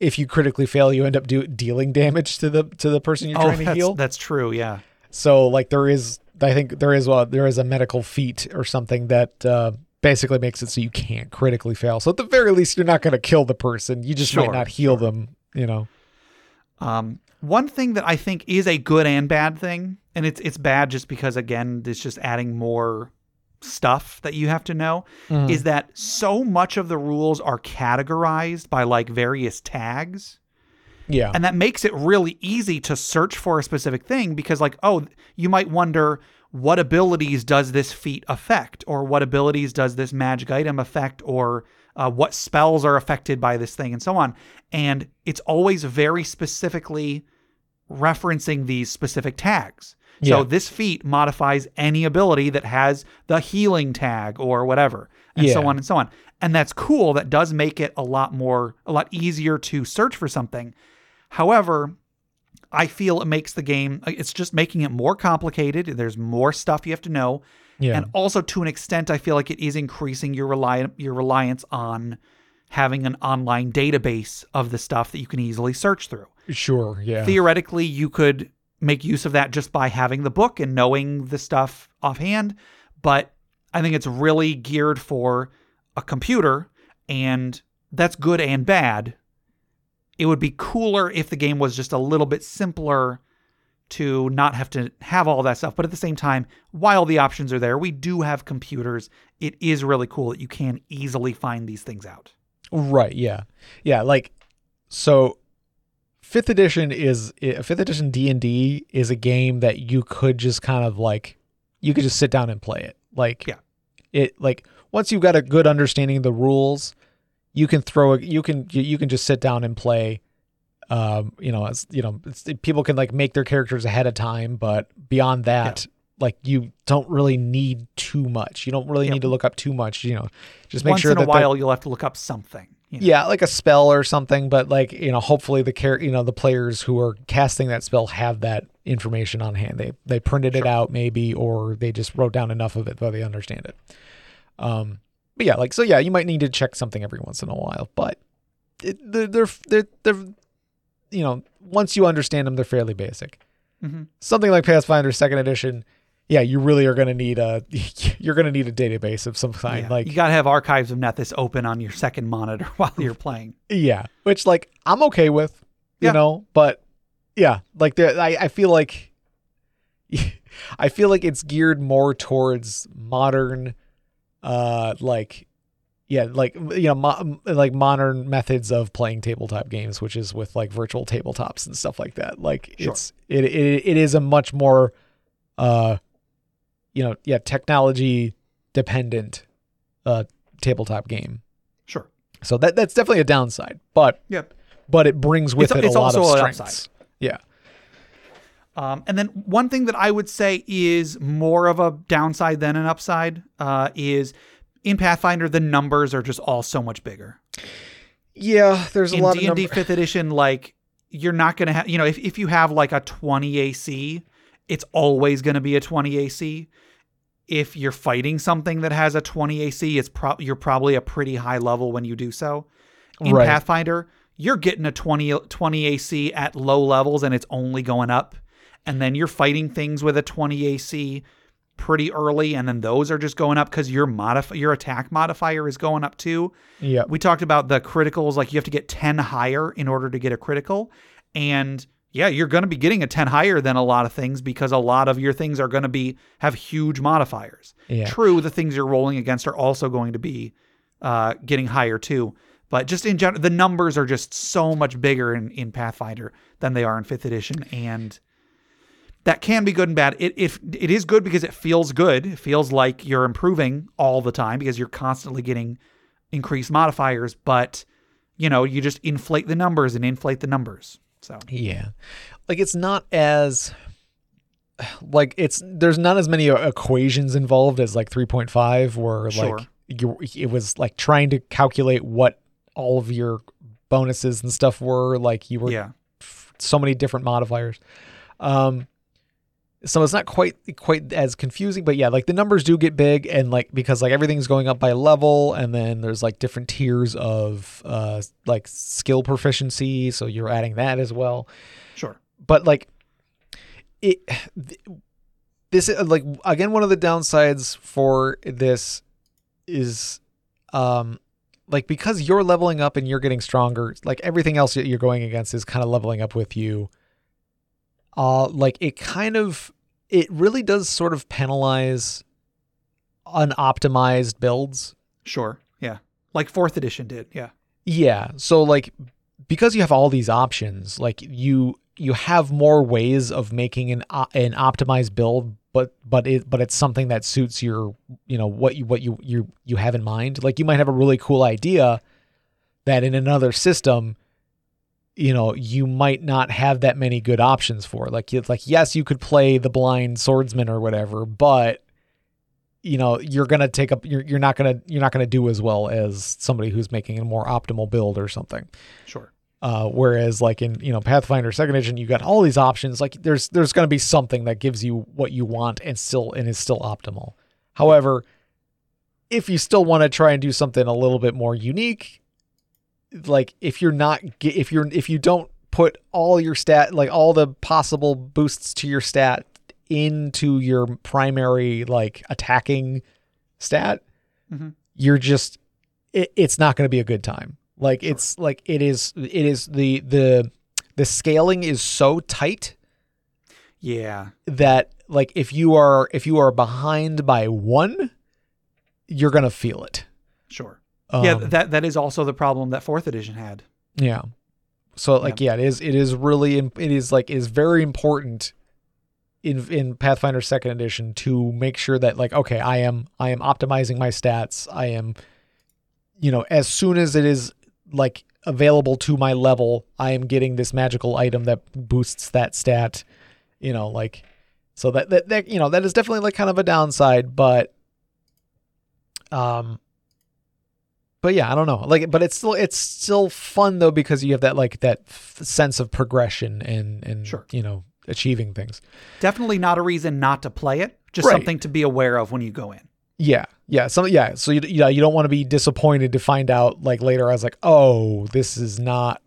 [SPEAKER 3] if you critically fail, you end up do, dealing damage to the to the person you're
[SPEAKER 1] Oh,
[SPEAKER 3] trying to heal.
[SPEAKER 1] that's true. Yeah.
[SPEAKER 3] So like there is I think there is a there is a medical feat or something that uh basically makes it so you can't critically fail. So at the very least you're not going to kill the person. You just
[SPEAKER 1] Sure,
[SPEAKER 3] might not heal them, you know.
[SPEAKER 1] Um, one thing that I think is a good and bad thing, and it's it's bad just because again, it's just adding more stuff that you have to know,
[SPEAKER 3] Mm-hmm.
[SPEAKER 1] is that so much of the rules are categorized by like various tags.
[SPEAKER 3] Yeah.
[SPEAKER 1] And that makes it really easy to search for a specific thing because, like, oh, you might wonder what abilities does this feat affect, or what abilities does this magic item affect, or uh, what spells are affected by this thing, and so on. And it's always very specifically referencing these specific tags. So this feat modifies any ability that has the healing tag or whatever, and so on and so on. And that's cool. That does make it a lot more, a lot easier to search for something. However, I feel it makes the game, uh, it's just making it more complicated. There's more stuff you have to know.
[SPEAKER 3] Yeah.
[SPEAKER 1] And also to an extent, I feel like it is increasing your rely your reliance on having an online database of the stuff that you can easily search through.
[SPEAKER 3] sure. Yeah.
[SPEAKER 1] Theoretically, you could make use of that just by having the book and knowing the stuff offhand, but I think it's really geared for a computer and that's good and bad. It would be cooler if the game was just a little bit simpler to not have to have all that stuff. But at the same time, while the options are there, we do have computers. It is really cool that you can easily find these things out.
[SPEAKER 3] Right. Yeah. Yeah. Like, so fifth edition is i- fifth edition D and D is a game that you could just kind of like, you could just sit down and play it. Like,
[SPEAKER 1] Yeah.
[SPEAKER 3] it like once you've got a good understanding of the rules, you can throw it. You can you, you can just sit down and play. Um, you know, it's you know, it's, people can like make their characters ahead of time, but beyond that. Like you don't really need too much. You don't really need to look up too much. You know, just make
[SPEAKER 1] Once
[SPEAKER 3] sure
[SPEAKER 1] in a
[SPEAKER 3] that the-
[SPEAKER 1] while, you'll have to look up something. you know.
[SPEAKER 3] yeah, like a spell or something, but like, you know, hopefully the care, you know, the players who are casting that spell have that information on hand. They they printed it out maybe or they just wrote down enough of it that they understand it. Um but yeah, like so yeah, you might need to check something every once in a while, but it, they're, they're they're they're you know, once you understand them, they're fairly basic.
[SPEAKER 1] Mhm.
[SPEAKER 3] Something like Pathfinder second edition, yeah, you really are going to need a you're going to need a database of some kind
[SPEAKER 1] Yeah.
[SPEAKER 3] like
[SPEAKER 1] you got to have archives of Nethys open on your second monitor while you're playing.
[SPEAKER 3] Yeah, which like I'm okay with, you
[SPEAKER 1] Yeah.
[SPEAKER 3] know, but yeah, like I I feel like I feel like it's geared more towards modern, uh, like yeah, like you know, mo- like modern methods of playing tabletop games, which is with like virtual tabletops and stuff like that. Like
[SPEAKER 1] Sure.
[SPEAKER 3] it's it, it it is a much more, uh, you know, yeah, technology dependent, uh, tabletop game.
[SPEAKER 1] Sure.
[SPEAKER 3] So that that's definitely a downside, but
[SPEAKER 1] Yep.
[SPEAKER 3] but it brings with
[SPEAKER 1] It's-
[SPEAKER 3] it
[SPEAKER 1] it's
[SPEAKER 3] a lot
[SPEAKER 1] also
[SPEAKER 3] of strengths. Yeah.
[SPEAKER 1] Um, and then one thing that I would say is more of a downside than an upside uh, is in Pathfinder the numbers are just all so much bigger.
[SPEAKER 3] Yeah, there's a
[SPEAKER 1] in
[SPEAKER 3] lot
[SPEAKER 1] D and
[SPEAKER 3] of
[SPEAKER 1] D
[SPEAKER 3] number-
[SPEAKER 1] fifth edition, like you're not gonna have you know if if you have like a 20 AC, it's always gonna be a 20 AC. If you're fighting something that has a 20 AC, it's pro- you're probably a pretty high level when you do so. In
[SPEAKER 3] Right.
[SPEAKER 1] Pathfinder, you're getting a 20, 20 AC at low levels and it's only going up. And then you're fighting things with a 20 AC pretty early, and then those are just going up because your modif- your attack modifier is going up too.
[SPEAKER 3] yeah.
[SPEAKER 1] We talked about the criticals, like you have to get 10 higher in order to get a critical. And yeah, you're going to be getting a 10 higher than a lot of things because a lot of your things are going to be have huge modifiers.
[SPEAKER 3] Yeah.
[SPEAKER 1] True, the things you're rolling against are also going to be uh, getting higher too. But just in general, the numbers are just so much bigger in, in Pathfinder than they are in fifth edition. And that can be good and bad. It, if it is good because it feels good, it feels like you're improving all the time because you're constantly getting increased modifiers, but you know, you just inflate the numbers and inflate the numbers. So
[SPEAKER 3] Yeah. Like it's not as like it's there's not as many uh, equations involved as like 3.5 where
[SPEAKER 1] Sure.
[SPEAKER 3] like you it was like trying to calculate what all of your bonuses and stuff were like you were
[SPEAKER 1] yeah,
[SPEAKER 3] so many different modifiers. Um, so it's not quite quite as confusing, but yeah, like the numbers do get big, and like because like everything's going up by level, and then there's like different tiers of uh like skill proficiency, so you're adding that as well.
[SPEAKER 1] sure.
[SPEAKER 3] But like it, this is like again one of the downsides for this is um like because you're leveling up and you're getting stronger like everything else that you're going against is kind of leveling up with you uh like it kind of it really does sort of penalize unoptimized builds
[SPEAKER 1] Sure. Yeah. Like fourth edition did. Yeah.
[SPEAKER 3] yeah so like because you have all these options like you you have more ways of making an o- an optimized build but but it but it's something that suits your you know what you what you you you have in mind like you might have a really cool idea that in another system you know you might not have that many good options for. Like it's like yes, you could play the blind swordsman or whatever, but you know you're gonna take up you're, you're not gonna you're not gonna do as well as somebody who's making a more optimal build or something.
[SPEAKER 1] Sure.
[SPEAKER 3] Uh, whereas like in you know Pathfinder Second Edition, you got all these options. Like there's there's going to be something that gives you what you want and still and is still optimal. However, if you still want to try and do something a little bit more unique, like if you're not if you're if you don't put all your stat like all the possible boosts to your stat into your primary like attacking stat,
[SPEAKER 1] Mhm.
[SPEAKER 3] you're just it, it's not going to be a good time. Like it's like it is it is the the the scaling is so tight
[SPEAKER 1] Yeah.
[SPEAKER 3] that like if you are if you are behind by one, you're gonna feel it.
[SPEAKER 1] Sure.
[SPEAKER 3] Um,
[SPEAKER 1] yeah, that that is also the problem that fourth edition had.
[SPEAKER 3] yeah. So like yeah, it is it is really it is like it is very important in in Pathfinder Second Edition to make sure that like okay, I am I am optimizing my stats. I am you know as soon as it is like available to my level, I am getting this magical item that boosts that stat. You know like so that that, that you know that is definitely like kind of a downside, but um but yeah, I don't know. Like, but it's still it's still fun though because you have that like that f- sense of progression and and
[SPEAKER 1] Sure.
[SPEAKER 3] you know achieving things.
[SPEAKER 1] Definitely not a reason not to play it. Just
[SPEAKER 3] Right.
[SPEAKER 1] something to be aware of when you go in.
[SPEAKER 3] Yeah, yeah, some yeah. So you yeah you don't want to be disappointed to find out like later. I was like, oh, this is not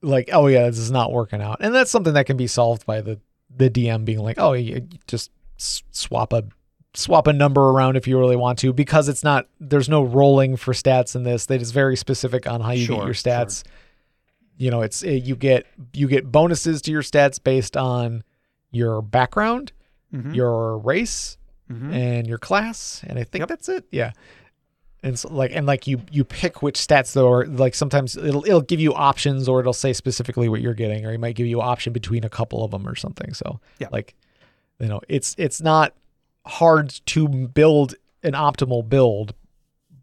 [SPEAKER 3] like oh yeah, this is not working out, and that's something that can be solved by the the DM being like, oh, you just s- swap a swap a number around if you really want to because it's not there's no rolling for stats in this. That is very specific on how you
[SPEAKER 1] Sure,
[SPEAKER 3] get your stats. Sure. You know, it's it, you get you get bonuses to your stats based on your background,
[SPEAKER 1] Mhm.
[SPEAKER 3] your race,
[SPEAKER 1] Mhm.
[SPEAKER 3] and your class, and I think
[SPEAKER 1] Yep.
[SPEAKER 3] that's it. Yeah. And so like and like you you pick which stats though, or like sometimes it'll it'll give you options, or it'll say specifically what you're getting, or it might give you an option between a couple of them or something. So
[SPEAKER 1] Yeah.
[SPEAKER 3] like you know it's it's not hard to build an optimal build,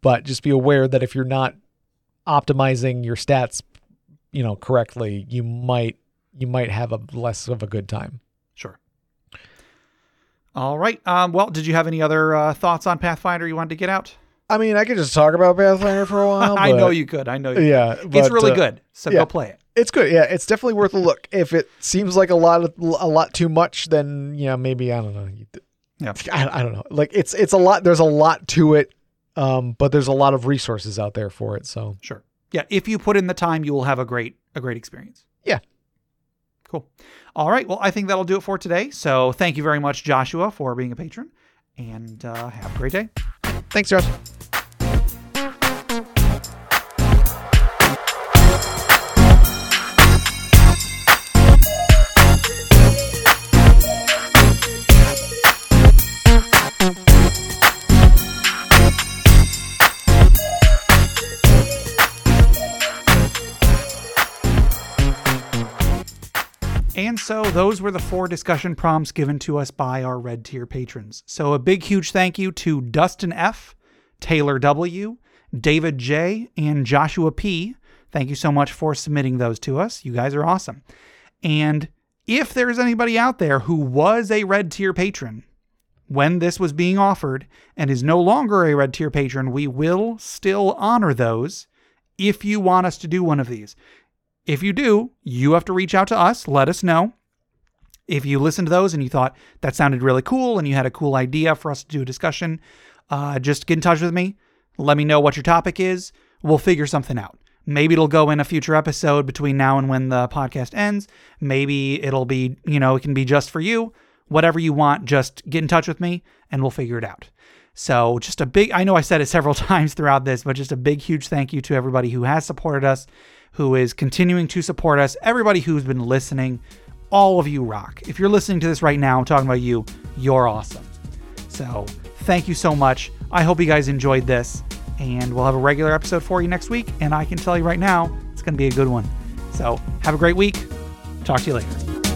[SPEAKER 3] but just be aware that if you're not optimizing your stats, you know correctly, you might you might have a less of a good time.
[SPEAKER 1] Sure. All right. Um, well, did you have any other uh, thoughts on Pathfinder you wanted to get out?
[SPEAKER 3] I mean, I could just talk about Pathfinder for a while.
[SPEAKER 1] I know you could. I know you.
[SPEAKER 3] Yeah,
[SPEAKER 1] it's
[SPEAKER 3] but,
[SPEAKER 1] really
[SPEAKER 3] uh,
[SPEAKER 1] good. So
[SPEAKER 3] yeah.
[SPEAKER 1] go play it.
[SPEAKER 3] It's good. Yeah, it's definitely worth a look. If it seems like a lot of a lot too much, then yeah, maybe I don't know.
[SPEAKER 1] Yeah.
[SPEAKER 3] I, I don't know. Like it's it's a lot. There's a lot to it, um, but there's a lot of resources out there for it. So
[SPEAKER 1] Sure. Yeah. If you put in the time, you will have a great a great experience.
[SPEAKER 3] Yeah.
[SPEAKER 1] Cool. All right. Well, I think that'll do it for today. So thank you very much, Joshua, for being a patron, and uh, have a great day.
[SPEAKER 3] thanks, Josh.
[SPEAKER 1] So those were the four discussion prompts given to us by our red tier patrons. So a big, huge thank you to Dustin F., Taylor W., David J., and Joshua P. Thank you so much for submitting those to us. You guys are awesome. And if there's anybody out there who was a red tier patron when this was being offered and is no longer a red tier patron, we will still honor those if you want us to do one of these. If you do, you have to reach out to us, let us know. If you listened to those and you thought that sounded really cool and you had a cool idea for us to do a discussion, uh, just get in touch with me. Let me know what your topic is. We'll figure something out. Maybe it'll go in a future episode between now and when the podcast ends. Maybe it'll be, you know, it can be just for you. Whatever you want, just get in touch with me and we'll figure it out. So, just a big, I know I said it several times throughout this, but just a big, huge thank you to everybody who has supported us, who is continuing to support us, everybody who's been listening. All of you rock. If you're listening to this right now, I'm talking about you, you're awesome. So, thank you so much. I hope you guys enjoyed this, and we'll have a regular episode for you next week. And I can tell you right now, it's going to be a good one. So, have a great week. Talk to you later.